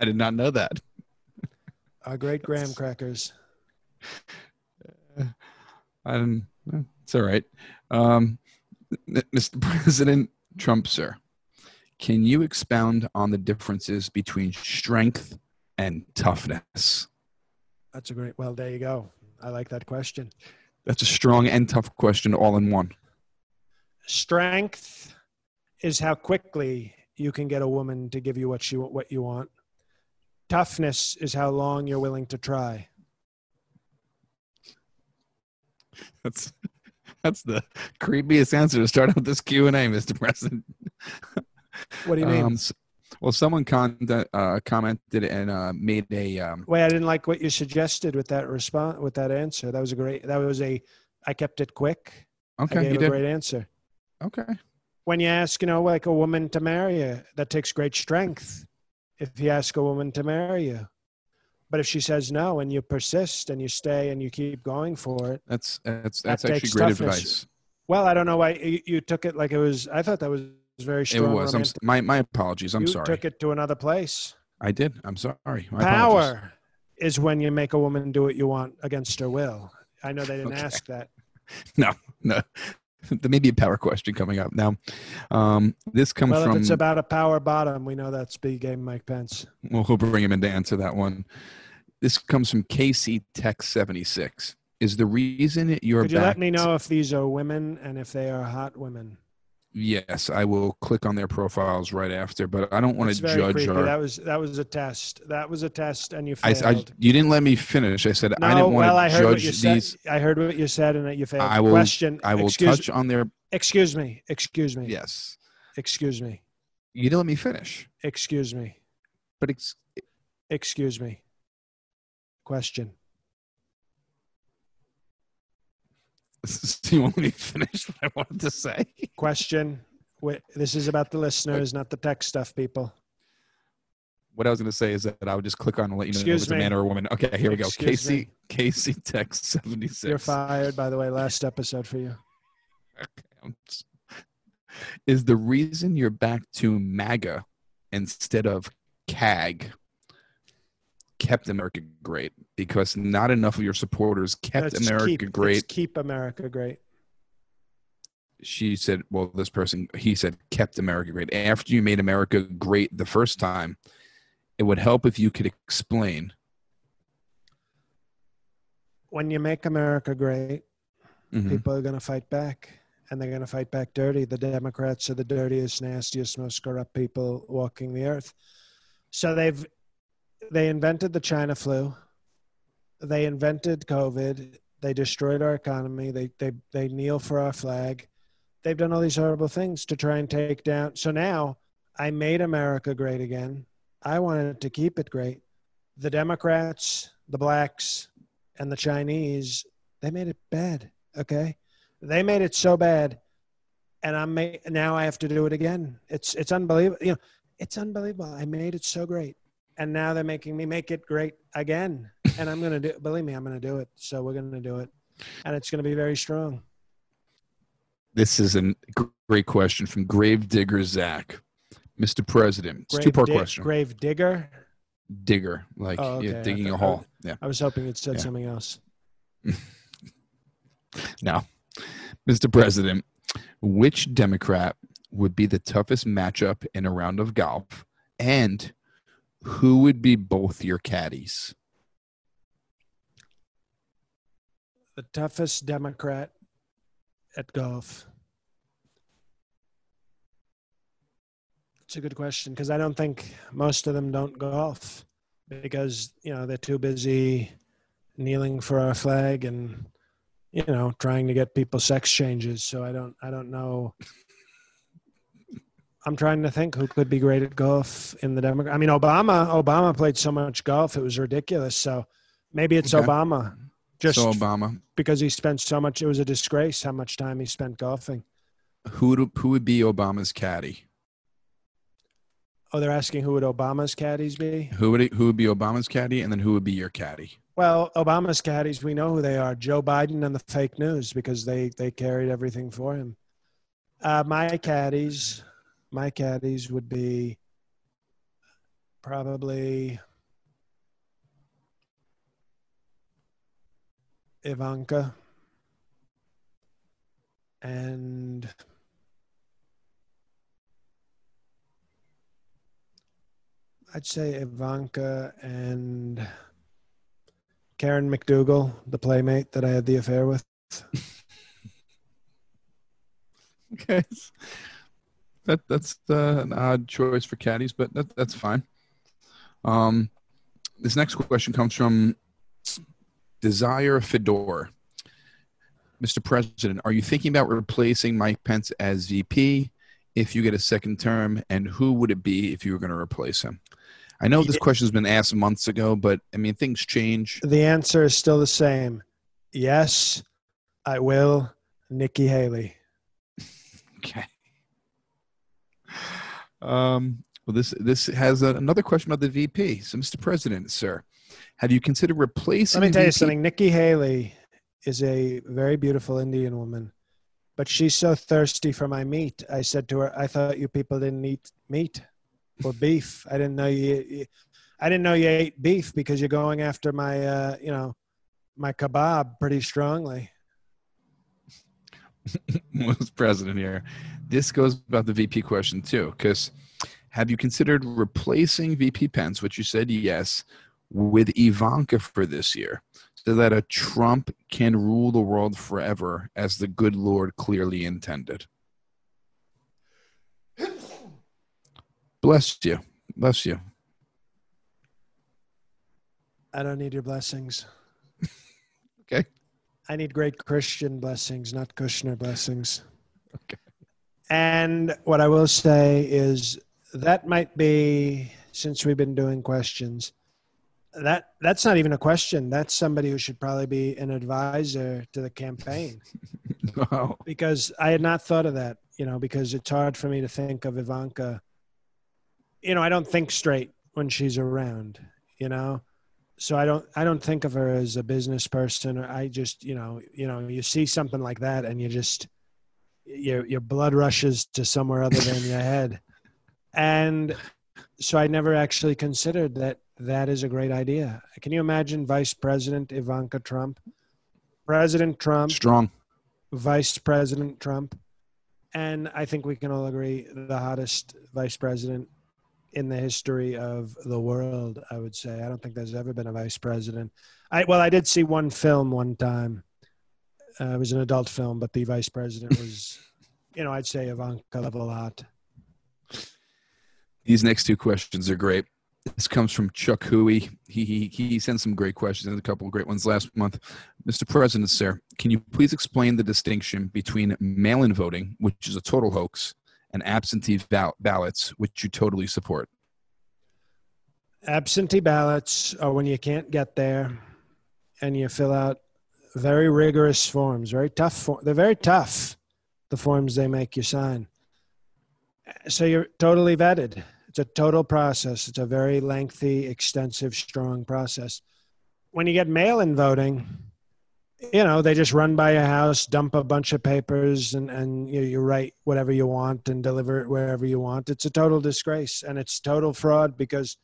Speaker 1: I did not know that.
Speaker 2: Our great [LAUGHS] graham crackers.
Speaker 1: Um, it's all right. Um, Mr. [LAUGHS] President Trump, sir, can you expound on the differences between strength and toughness?
Speaker 2: That's a great. Well, there you go. I like that question.
Speaker 1: That's a strong and tough question all in one.
Speaker 2: Strength is how quickly you can get a woman to give you what she what you want. Toughness is how long you're willing to try.
Speaker 1: That's that's the creepiest answer to start out this Q and A, Mr. President.
Speaker 2: What do you mean?
Speaker 1: Um, well, someone con- uh, commented and uh, made a um,
Speaker 2: Wait, I didn't like what you suggested with that response with that answer. That was a great. That was a. I kept it quick. I
Speaker 1: okay.
Speaker 2: gave
Speaker 1: You
Speaker 2: a
Speaker 1: did
Speaker 2: great answer.
Speaker 1: okay.
Speaker 2: When you ask, you know, like a woman to marry you, that takes great strength. If you ask a woman to marry you, but if she says no and you persist and you stay and you keep going for it,
Speaker 1: That's that's
Speaker 2: That
Speaker 1: that's actually great
Speaker 2: toughness.
Speaker 1: advice.
Speaker 2: well, I don't know why you, you took it like it was. I thought that was very strong.
Speaker 1: It was. I'm, my my apologies. I'm sorry.
Speaker 2: you
Speaker 1: sorry.
Speaker 2: took it to another place.
Speaker 1: I did. I'm sorry. My apologies.
Speaker 2: Power is when you make a woman do what you want against her will. I know they didn't
Speaker 1: Okay.
Speaker 2: ask that. [LAUGHS]
Speaker 1: No, no. [LAUGHS] there may be a power question coming up now. Um, this comes
Speaker 2: Well,
Speaker 1: from.
Speaker 2: if it's about a power bottom, we know that's big game Mike Pence.
Speaker 1: well, we'll bring him in to answer that one. This comes from KC Tech 76. Is the reason you're
Speaker 2: Could you
Speaker 1: back?
Speaker 2: let me know if these are women and if they are hot women?
Speaker 1: Yes, I will click on their profiles right after, but I don't want to judge
Speaker 2: creepy.
Speaker 1: our.
Speaker 2: That was that was a test. That was a test, and you failed.
Speaker 1: I, you didn't let me finish. I said
Speaker 2: no,
Speaker 1: I didn't want
Speaker 2: well,
Speaker 1: to
Speaker 2: I heard what you
Speaker 1: judge
Speaker 2: said.
Speaker 1: these.
Speaker 2: I heard what you said, and that you failed.
Speaker 1: I will-
Speaker 2: Question.
Speaker 1: I will
Speaker 2: excuse,
Speaker 1: touch on their.
Speaker 2: Excuse me. Excuse me.
Speaker 1: Yes,
Speaker 2: Excuse me.
Speaker 1: you didn't let me finish.
Speaker 2: Excuse me.
Speaker 1: But ex-
Speaker 2: Excuse me. Question.
Speaker 1: Do [LAUGHS] you want me to finish what I wanted to say?
Speaker 2: Question. Wait, this is about the listeners, not the tech stuff, people.
Speaker 1: What I was going to say is that I would just click on and let you know if
Speaker 2: Excuse
Speaker 1: it's a man or a woman. Okay, here we go.
Speaker 2: Excuse
Speaker 1: Casey,
Speaker 2: me.
Speaker 1: Casey, text seventy six.
Speaker 2: You're fired, by the way. Last episode for you. [LAUGHS]
Speaker 1: Is the reason you're back to MAGA instead of CAG kept America great because not enough of your supporters kept
Speaker 2: Let's
Speaker 1: America
Speaker 2: keep,
Speaker 1: great.
Speaker 2: keep America great.
Speaker 1: She said, "Well, this person," he said, "kept America great." After you made America great the first time, it would help if you could explain.
Speaker 2: When you make America great,
Speaker 1: Mhm.
Speaker 2: people are going to fight back and they're going to fight back dirty the democrats are the dirtiest nastiest most corrupt people walking the earth so they've they invented the china flu. They invented covid. They destroyed our economy. They they they kneel for our flag. They've done all these horrible things to try and take down. So now i made america great again. I wanted to keep it great. The democrats the blacks and the chinese they made it bad okay? They made it so bad and i'm ma- now i have to do it again. It's it's unbelievable you know it's unbelievable. I made it so great and now they're making me make it great again and i'm gonna do believe me i'm gonna do it so we're gonna do it and it's gonna be very strong
Speaker 1: This is a great question from Grave Digger Zach, Mr. President. It's
Speaker 2: grave,
Speaker 1: two-part
Speaker 2: di-
Speaker 1: question.
Speaker 2: grave digger
Speaker 1: Digger, like
Speaker 2: Oh, okay.
Speaker 1: Digging a hole. Yeah.
Speaker 2: i was hoping it said
Speaker 1: Yeah.
Speaker 2: something else [LAUGHS]
Speaker 1: Now, Mr. President, which Democrat would be the toughest matchup in a round of golf, and who would be both your caddies?
Speaker 2: the toughest democrat at golf it's a good question because i don't think most of them don't golf because you know they're too busy kneeling for our flag and you know trying to get people sex changes so i don't i don't know i'm trying to think who could be great at golf in the democrat i mean obama obama played so much golf it was ridiculous so maybe it's
Speaker 1: Okay.
Speaker 2: obama just
Speaker 1: so Obama,
Speaker 2: because he spent so much it was a disgrace how much time he spent golfing
Speaker 1: who would, who would be Obama's caddy?
Speaker 2: oh they're asking who would obama's caddies be
Speaker 1: Who would who would be Obama's caddy, and then who would be your caddy?
Speaker 2: Well, Obama's caddies, we know who they are: Joe Biden and the fake news, because they they carried everything for him. Uh, my caddies, my caddies would be probably Ivanka and I'd say Ivanka and Karen McDougal, the playmate that I had the affair with. [LAUGHS]
Speaker 1: okay, that that's uh, an odd choice for caddies, but that, that's fine. Um, this next question comes from Desire Fedor. Mr. President, are you thinking about replacing Mike Pence as VP if you get a second term, and who would it be if you were going to replace him? I know this question has been asked months ago, but I mean, things change.
Speaker 2: The answer is still the same. Yes, I will. Nikki Haley. [LAUGHS]
Speaker 1: Okay. Um, well, this this has a, another question about the VP. So, Mr. President, sir, have you considered replacing?
Speaker 2: Let me tell
Speaker 1: VP?
Speaker 2: you something. Nikki Haley is a very beautiful Indian woman, but she's so thirsty for my meat. I said to her, "I thought you people didn't eat meat or beef. I didn't know you. you I didn't know you ate beef because you're going after my, uh, you know, my kebab pretty strongly." [LAUGHS]
Speaker 1: was president here. This goes about the VP question too, because have you considered replacing VP Pence, which you said yes, with Ivanka for this year, so that a Trump can rule the world forever as the good Lord clearly intended? Bless you. Bless you.
Speaker 2: I don't need your blessings. [LAUGHS]
Speaker 1: Okay.
Speaker 2: I need great Christian blessings, not Kushner blessings.
Speaker 1: Okay.
Speaker 2: And what I will say is that might be since we've been doing questions. That that's not even a question. That's somebody who should probably be an advisor to the campaign [LAUGHS]
Speaker 1: Wow.
Speaker 2: because I had not thought of that. You know, because it's hard for me to think of Ivanka. You know, I don't think straight when she's around. You know, so I don't I don't think of her as a business person. I just you know you know you see something like that and you just your your blood rushes to somewhere other than your head, and so I never actually considered that that is a great idea. Can you imagine Vice President Ivanka Trump, President Trump,
Speaker 1: Strong.
Speaker 2: Vice President Trump, and I think we can all agree the hottest vice president in the history of the world. I would say I don't think there's ever been a vice president. I well, I did see one film one time. Uh, it was an adult film, but the vice president was, [LAUGHS] you know, I'd say Ivanka level hot.
Speaker 1: These next two questions are great. This comes from Chuck Huey. He, he, he sent some great questions and a couple of great ones last month. Mr. President, sir, can you please explain the distinction between mail in voting, which is a total hoax, and absentee ball- ballots, which you totally support?
Speaker 2: Absentee ballots are when you can't get there and you fill out very rigorous forms, very tough. For- they're very tough, the forms they make you sign. So you're totally vetted. It's a total process. It's a very lengthy, extensive, strong process. When you get mail in voting, you know, they just run by your house, dump a bunch of papers, and, and you, you write whatever you want and deliver it wherever you want. It's a total disgrace and it's total fraud because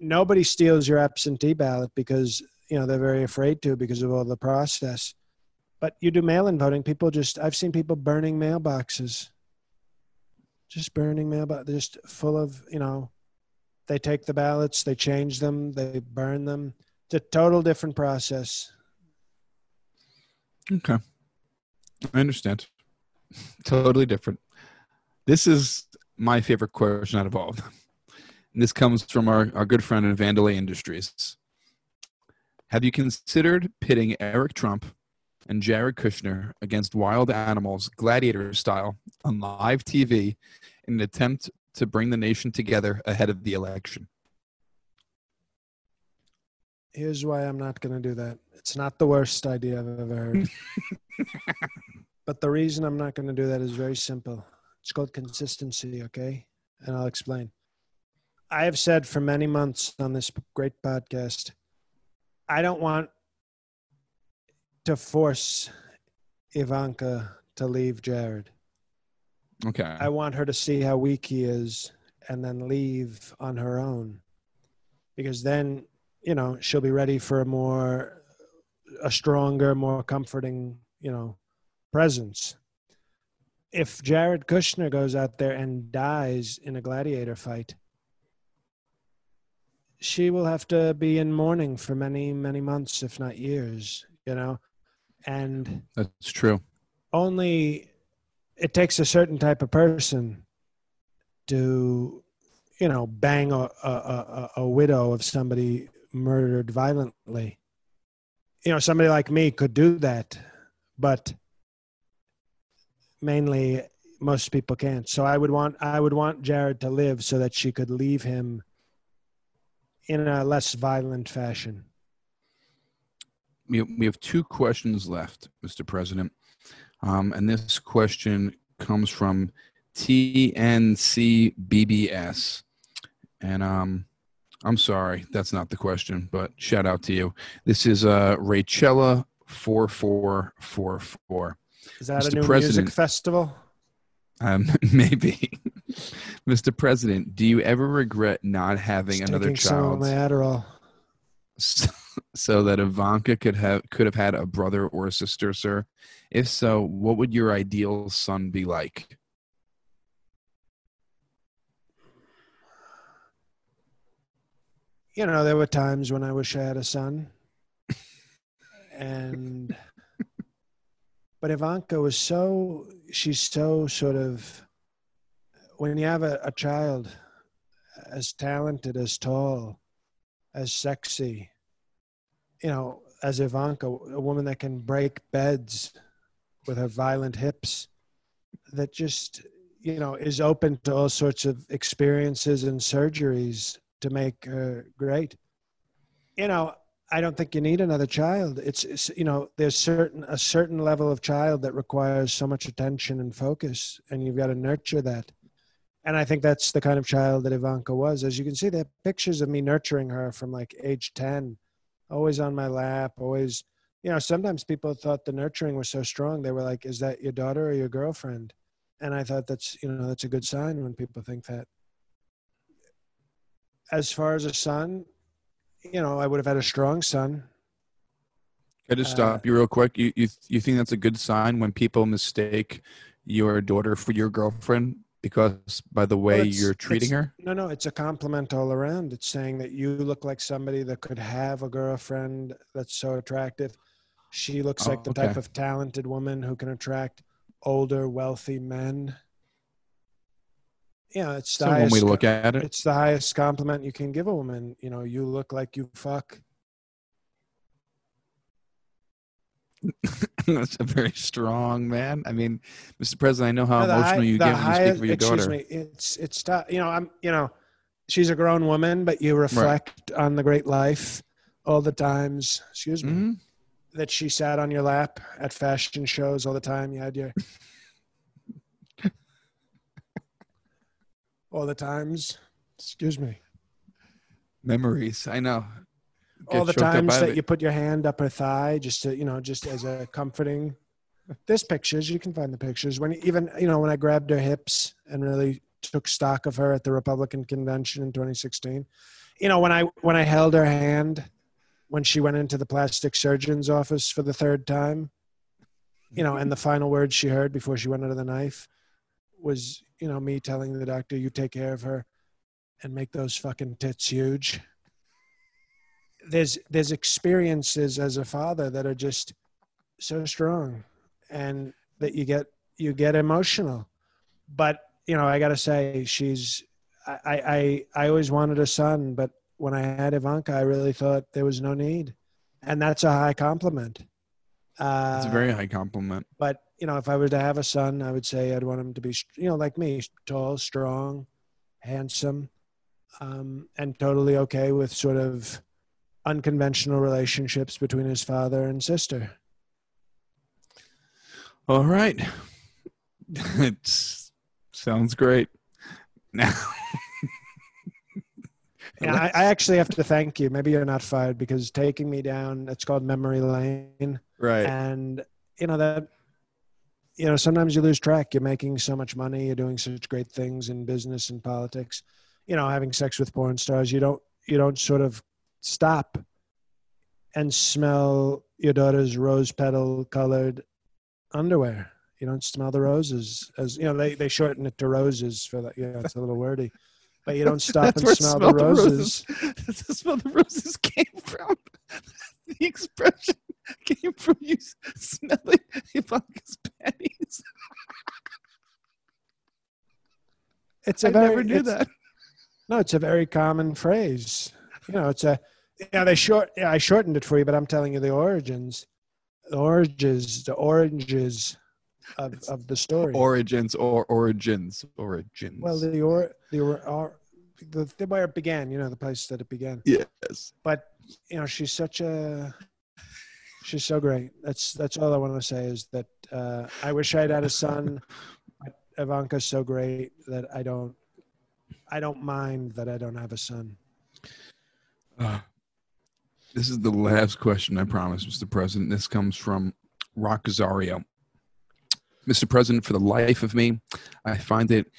Speaker 2: nobody steals your absentee ballot because, you know, they're very afraid to because of all the process. But you do mail in voting, people just, I've seen people burning mailboxes just burning mailbox, just full of you know. They take the ballots, they change them, they burn them. It's a total different process.
Speaker 1: Okay. I understand. totally different. This is my favorite question out of all of them. And this comes from our, our good friend in Vandelay Industries. Have you considered pitting Eric Trump and Jared Kushner against wild animals, gladiator style, on live TV in an attempt to bring the nation together ahead of the election?
Speaker 2: Here's why I'm not going to do that. It's not the worst idea I've ever heard. [LAUGHS] but the reason I'm not going to do that is very simple. It's called consistency, okay? And I'll explain. I have said for many months on this great podcast I don't want to force Ivanka to leave Jared.
Speaker 1: Okay.
Speaker 2: I want her to see how weak he is and then leave on her own. Because then, you know, she'll be ready for a more a stronger, more comforting, you know, presence. If Jared Kushner goes out there and dies in a gladiator fight, she will have to be in mourning for many, many months, if not years, you know. And
Speaker 1: That's true.
Speaker 2: only it takes a certain type of person to you know bang a, a, a, a widow of somebody murdered violently you know somebody like me could do that but mainly most people can't so i would want i would want jared to live so that she could leave him in a less violent fashion
Speaker 1: We have two questions left, Mr. President. Um, and this question comes from TNCBBS. And um, I'm sorry, that's not the question, but shout out to you. This is uh, Rachella four four four four.
Speaker 2: is that
Speaker 1: Mr.
Speaker 2: a new
Speaker 1: President.
Speaker 2: music festival
Speaker 1: Um, [LAUGHS] maybe, Mr. President, do you ever regret not having
Speaker 2: Just
Speaker 1: another
Speaker 2: some
Speaker 1: child
Speaker 2: my adderall
Speaker 1: so, [LAUGHS] so that Ivanka could have could have had a brother or a sister, sir? If so, what would your ideal son be like?
Speaker 2: You know, there were times when I wish I had a son. and but Ivanka was so she's so sort of when you have a, a child as talented, as tall, as sexy, you know, as Ivanka, a woman that can break beds with her violent hips, that just you know is open to all sorts of experiences and surgeries to make her great. You know, I don't think you need another child. It's, it's you know, there's certain a certain level of child that requires so much attention and focus, and you've got to nurture that. And I think that's the kind of child that Ivanka was. As you can see, there are pictures of me nurturing her from like age ten, always on my lap, always. You know, sometimes people thought the nurturing was so strong. They were like, "Is that your daughter or your girlfriend?" And I thought that's you know that's a good sign when people think that as far as a son, you know, I would have had a strong son.
Speaker 1: Can I just
Speaker 2: Uh,
Speaker 1: stop you real quick? You, you you think that's a good sign when people mistake your daughter for your girlfriend because by the way
Speaker 2: Well,
Speaker 1: you're treating her?
Speaker 2: No, no, it's a compliment all around. It's saying that you look like somebody that could have a girlfriend that's so attractive. She looks
Speaker 1: Oh,
Speaker 2: like the type of talented woman who can attract older, wealthy men. Yeah, it's the highest.
Speaker 1: way to look at it.
Speaker 2: It's the highest compliment you can give a woman. You know, you look like you fuck. [LAUGHS]
Speaker 1: That's a very strong man. I mean, Mr. President, I know how
Speaker 2: the
Speaker 1: emotional
Speaker 2: high-
Speaker 1: you get when you speak for your daughter.
Speaker 2: excuse
Speaker 1: daughter.
Speaker 2: me. It's it's tough. You know, I'm. You know, she's a grown woman, but you reflect on the great life all the times. Excuse me.
Speaker 1: Mhm.
Speaker 2: That she sat on your lap at fashion shows all the time. You had your [LAUGHS] all the times. Excuse me.
Speaker 1: Memories. I know.
Speaker 2: all the times that you put your hand up her thigh, just to you know, just as a comforting. There's pictures. You can find the pictures. When even you know when I grabbed her hips and really took stock of her at the Republican convention in 2016. You know when I when I held her hand when she went into the plastic surgeon's office for the third time. You know, and the final words she heard before she went under the knife was, you know, me telling the doctor, "You take care of her, and make those fucking tits huge." there's there's experiences as a father that are just so strong and that you get you get emotional but you know i gotta say she's i i i always wanted a son but when i had ivanka i really thought there was no need and that's a high compliment uh,
Speaker 1: It's a very high compliment.
Speaker 2: but you know if i were to have a son i would say i'd want him to be you know like me tall strong handsome um, and totally okay with sort of unconventional relationships between his father and sister
Speaker 1: All right. [LAUGHS] It sounds great. Now, [LAUGHS]
Speaker 2: Yeah, I, I actually have to thank you. Maybe you're not fired because taking me down, it's called memory lane.
Speaker 1: right.
Speaker 2: And, you know, that, you know, sometimes you lose track. You're making so much money. You're doing such great things in business and politics. You know, having sex with porn stars. You don't, you don't sort of stop and smell your daughter's rose petal colored underwear. You don't smell the roses as you know they, they shorten it to roses for that. Yeah, it's a little wordy, but you don't stop and smell,
Speaker 1: smell
Speaker 2: the
Speaker 1: the
Speaker 2: roses. [LAUGHS]
Speaker 1: That's the smell the roses came from. [LAUGHS] The expression [LAUGHS] came from you smelling Ivanka's panties. [LAUGHS]
Speaker 2: It's a
Speaker 1: I
Speaker 2: very
Speaker 1: never knew that. [LAUGHS]
Speaker 2: No, it's a very common phrase. You know, it's a yeah. They short. Yeah, I shortened it for you, but I'm telling you the origins, the oranges, the oranges of, of the story.
Speaker 1: Origins or origins. Origins.
Speaker 2: well, the or the or, or the, the where it began. You know, the place that it began.
Speaker 1: yes.
Speaker 2: But you know, she's such a she's so great. That's that's all I want to say is that uh, I wish I'd had a son. Ivanka's so great that I don't I don't mind that I don't have a son.
Speaker 1: Uh, this is the last question, I promise, Mr. President. This comes from Rocazario. Mr. President, for the life of me, I find it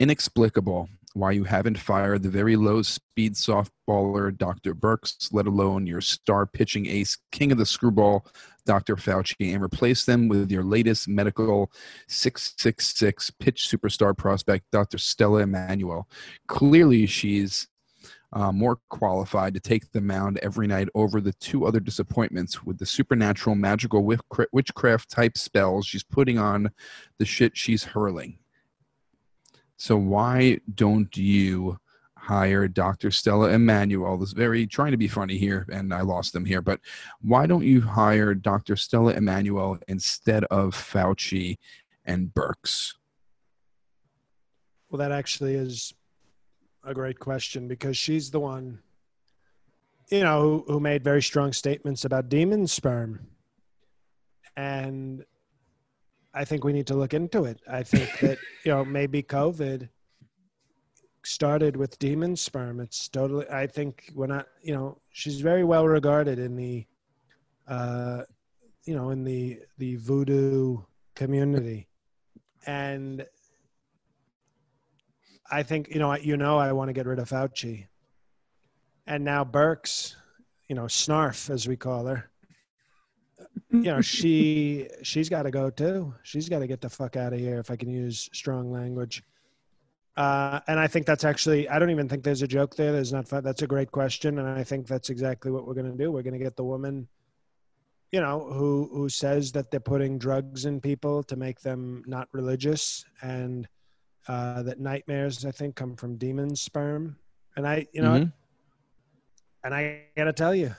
Speaker 1: inexplicable why you haven't fired the very low speed softballer Dr. Birx, let alone your star pitching ace, king of the screwball, Dr. Fauci, and replaced them with your latest medical 666 pitch superstar prospect, Dr. Stella Immanuel. Clearly, she's uh, more qualified to take the mound every night over the two other disappointments with the supernatural, magical witchcraft type spells she's putting on the shit she's hurling. So why don't you hire Dr. Stella Immanuel? This is very trying to be funny here, and I lost them here, but why don't you hire Dr. Stella Immanuel instead of Fauci and Birx?
Speaker 2: Well, that actually is a great question because she's the one, you know, who, who made very strong statements about demon sperm. And I think we need to look into it. I think [LAUGHS] that, you know, maybe COVID started with demon sperm. It's totally, I think we're not, you know, she's very well regarded in the, uh, you know, in the, the voodoo community. And I think you know you know I want to get rid of Fauci, and now Birx, you know Snarf as we call her. You know she she's got to go too. She's got to get the fuck out of here if I can use strong language. Uh, and I think that's actually I don't even think there's a joke there. There's not. That's a great question, and I think that's exactly what we're going to do. We're going to get the woman, you know, who who says that they're putting drugs in people to make them not religious and uh, that nightmares I think come from demon sperm, and I you know,
Speaker 1: Mhm.
Speaker 2: and I gotta tell you,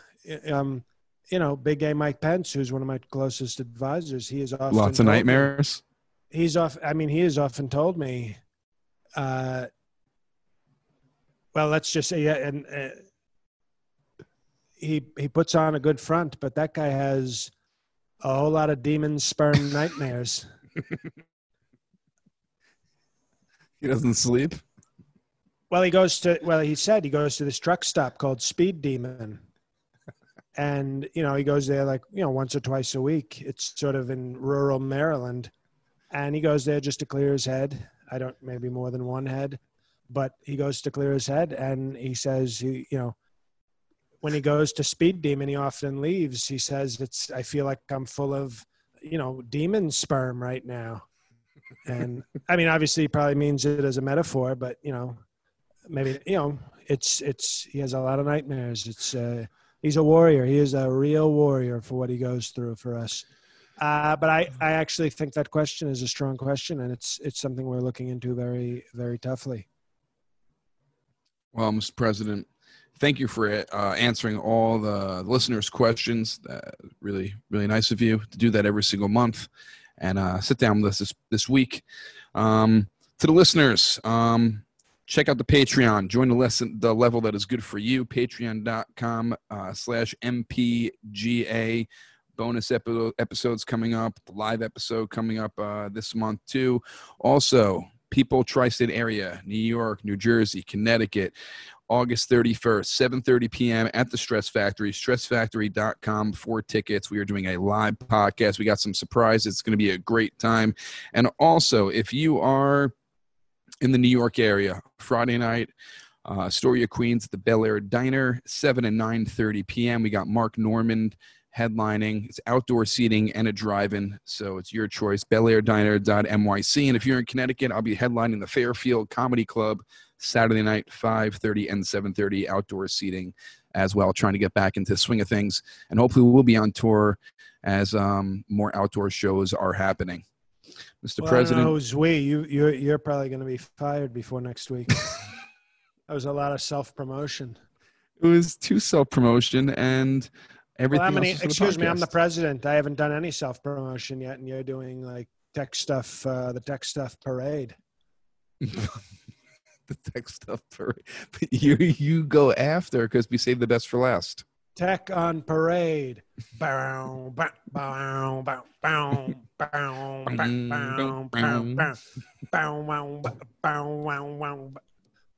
Speaker 2: um, you know, Big A Mike Pence, who's one of my closest advisors, he is often
Speaker 1: Lots of
Speaker 2: told me-
Speaker 1: nightmares.
Speaker 2: he's off. I mean, he has often told me, uh, well, let's just say, yeah, and uh, he he puts on a good front, but that guy has a whole lot of demon sperm [LAUGHS] nightmares.
Speaker 1: He doesn't sleep.
Speaker 2: Well, he goes to well, he said he goes to this truck stop called Speed Demon. And you know, he goes there like, you know, once or twice a week. It's sort of in rural Maryland. And he goes there just to clear his head. I don't maybe more than one head, but he goes to clear his head and he says he, you know, when he goes to Speed Demon, he often leaves. He says it's I feel like I'm full of, you know, demon sperm right now. And I mean, obviously he probably means it as a metaphor, but you know, maybe you know it's it's he has a lot of nightmares it's uh he's a warrior he is a real warrior for what he goes through for us uh but i i actually think that question is a strong question and it's it's something we're looking into very very toughly
Speaker 1: Well, Mr. President, thank you for uh, answering all the listeners' questions. Uh, really, really nice of you to do that every single month and uh, sit down with us this, this week. Um, to the listeners, um, check out the Patreon. Join the lesson, the level that is good for you. Patreon.com uh, slash MPGA. Bonus epi- episodes coming up. Live episode coming up uh, this month too. Also, people tri-state area, New York, New Jersey, Connecticut, August 31st, 7:30 p.m. at the Stress Factory, stressfactory.com for tickets. We are doing a live podcast. We got some surprises. It's going to be a great time. And also, if you are in the New York area, Friday night, uh, Astoria Queens at the Bel Air Diner, 7 and 9:30 p.m. We got Mark Normand headlining. It's outdoor seating and a drive-in, so it's your choice. BelAirDiner.myc. And if you're in Connecticut, I'll be headlining the Fairfield Comedy Club Saturday night, 5:30 and 7:30 outdoor seating as well. Trying to get back into the swing of things, and hopefully we'll be on tour as um, more outdoor shows are happening. Mr.
Speaker 2: Well,
Speaker 1: President,
Speaker 2: I don't know who's we? You you're you're probably going to be fired before next week. [LAUGHS] that was a lot of self promotion.
Speaker 1: it was too self promotion and everything.
Speaker 2: Well, how many,
Speaker 1: was
Speaker 2: excuse me, I'm the president. I haven't done any self promotion yet, and you're doing like tech stuff, uh, the tech stuff parade. [LAUGHS]
Speaker 1: the tech stuff for you you go after because we saved the best for last
Speaker 2: Tech on parade. Bow, bow, bow, bow, bow, bow, bow, bow, bow, bow, bow, wow, bow, wow, wow,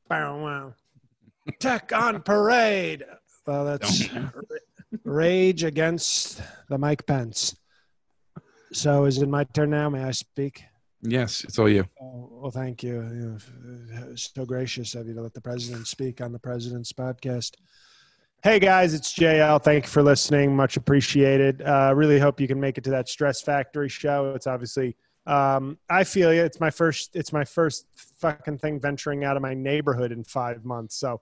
Speaker 2: bow, wow. Tech on parade. Well, that's rage against the Mike Pence. So is it my turn now? May I speak?
Speaker 1: yes it's all you
Speaker 2: Oh, well, thank you. You know, So gracious of you to let the president speak on the president's podcast. Hey guys, it's JL. Thank you for listening. Much appreciated. Uh, really hope you can make it to that Stress Factory show. It's obviously, um, I feel you. It's my first. It's my first fucking thing venturing out of my neighborhood in five months. So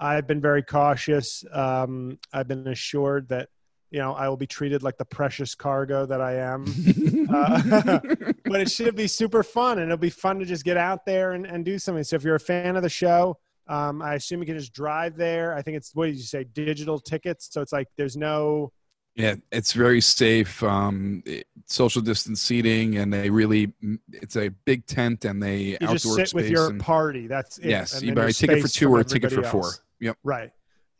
Speaker 2: I've been very cautious. Um, I've been assured that you know I will be treated like the precious cargo that I am. [LAUGHS] Uh, [LAUGHS] but it should be super fun and it'll be fun to just get out there and, and do something. So if you're a fan of the show, um, I assume you can just drive there. I think it's what did you say, digital tickets. So it's like there's no
Speaker 1: yeah it's very safe um it- social distance seating and they really it's a big tent and they
Speaker 2: you
Speaker 1: outdoor
Speaker 2: just sit
Speaker 1: space
Speaker 2: with your
Speaker 1: and,
Speaker 2: party. That's it.
Speaker 1: yes you buy a ticket for two or a ticket for
Speaker 2: everybody
Speaker 1: four yep
Speaker 2: Right.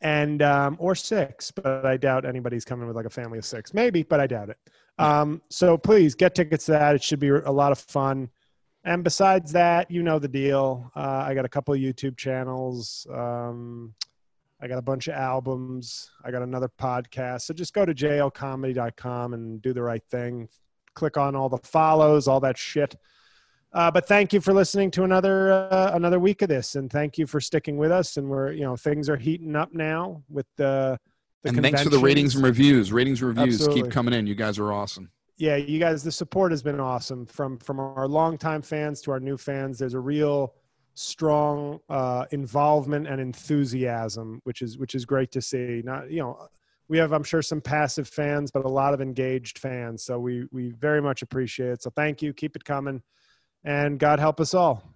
Speaker 2: And um, or six, but I doubt anybody's coming with like a family of six. Maybe, but I doubt it. Um, so please get tickets to that. It should be a lot of fun. And besides that, you know the deal. Uh, I got a couple of YouTube channels. Um, I got a bunch of albums. I got another podcast. So just go to jlcomedy.com and do the right thing. Click on all the follows, all that shit. Uh, but thank you for listening to another uh, another week of this, and thank you for sticking with us. And we're you know things are heating up now with the. the
Speaker 1: and thanks for the ratings and reviews ratings and reviews
Speaker 2: Absolutely.
Speaker 1: keep coming in you guys are awesome
Speaker 2: yeah, you guys, the support has been awesome from from our longtime fans to our new fans. There's a real strong uh, involvement and enthusiasm, which is which is great to see. Not you know, we have I'm sure some passive fans, but a lot of engaged fans. So we we very much appreciate it. So thank you. Keep it coming, and God help us all.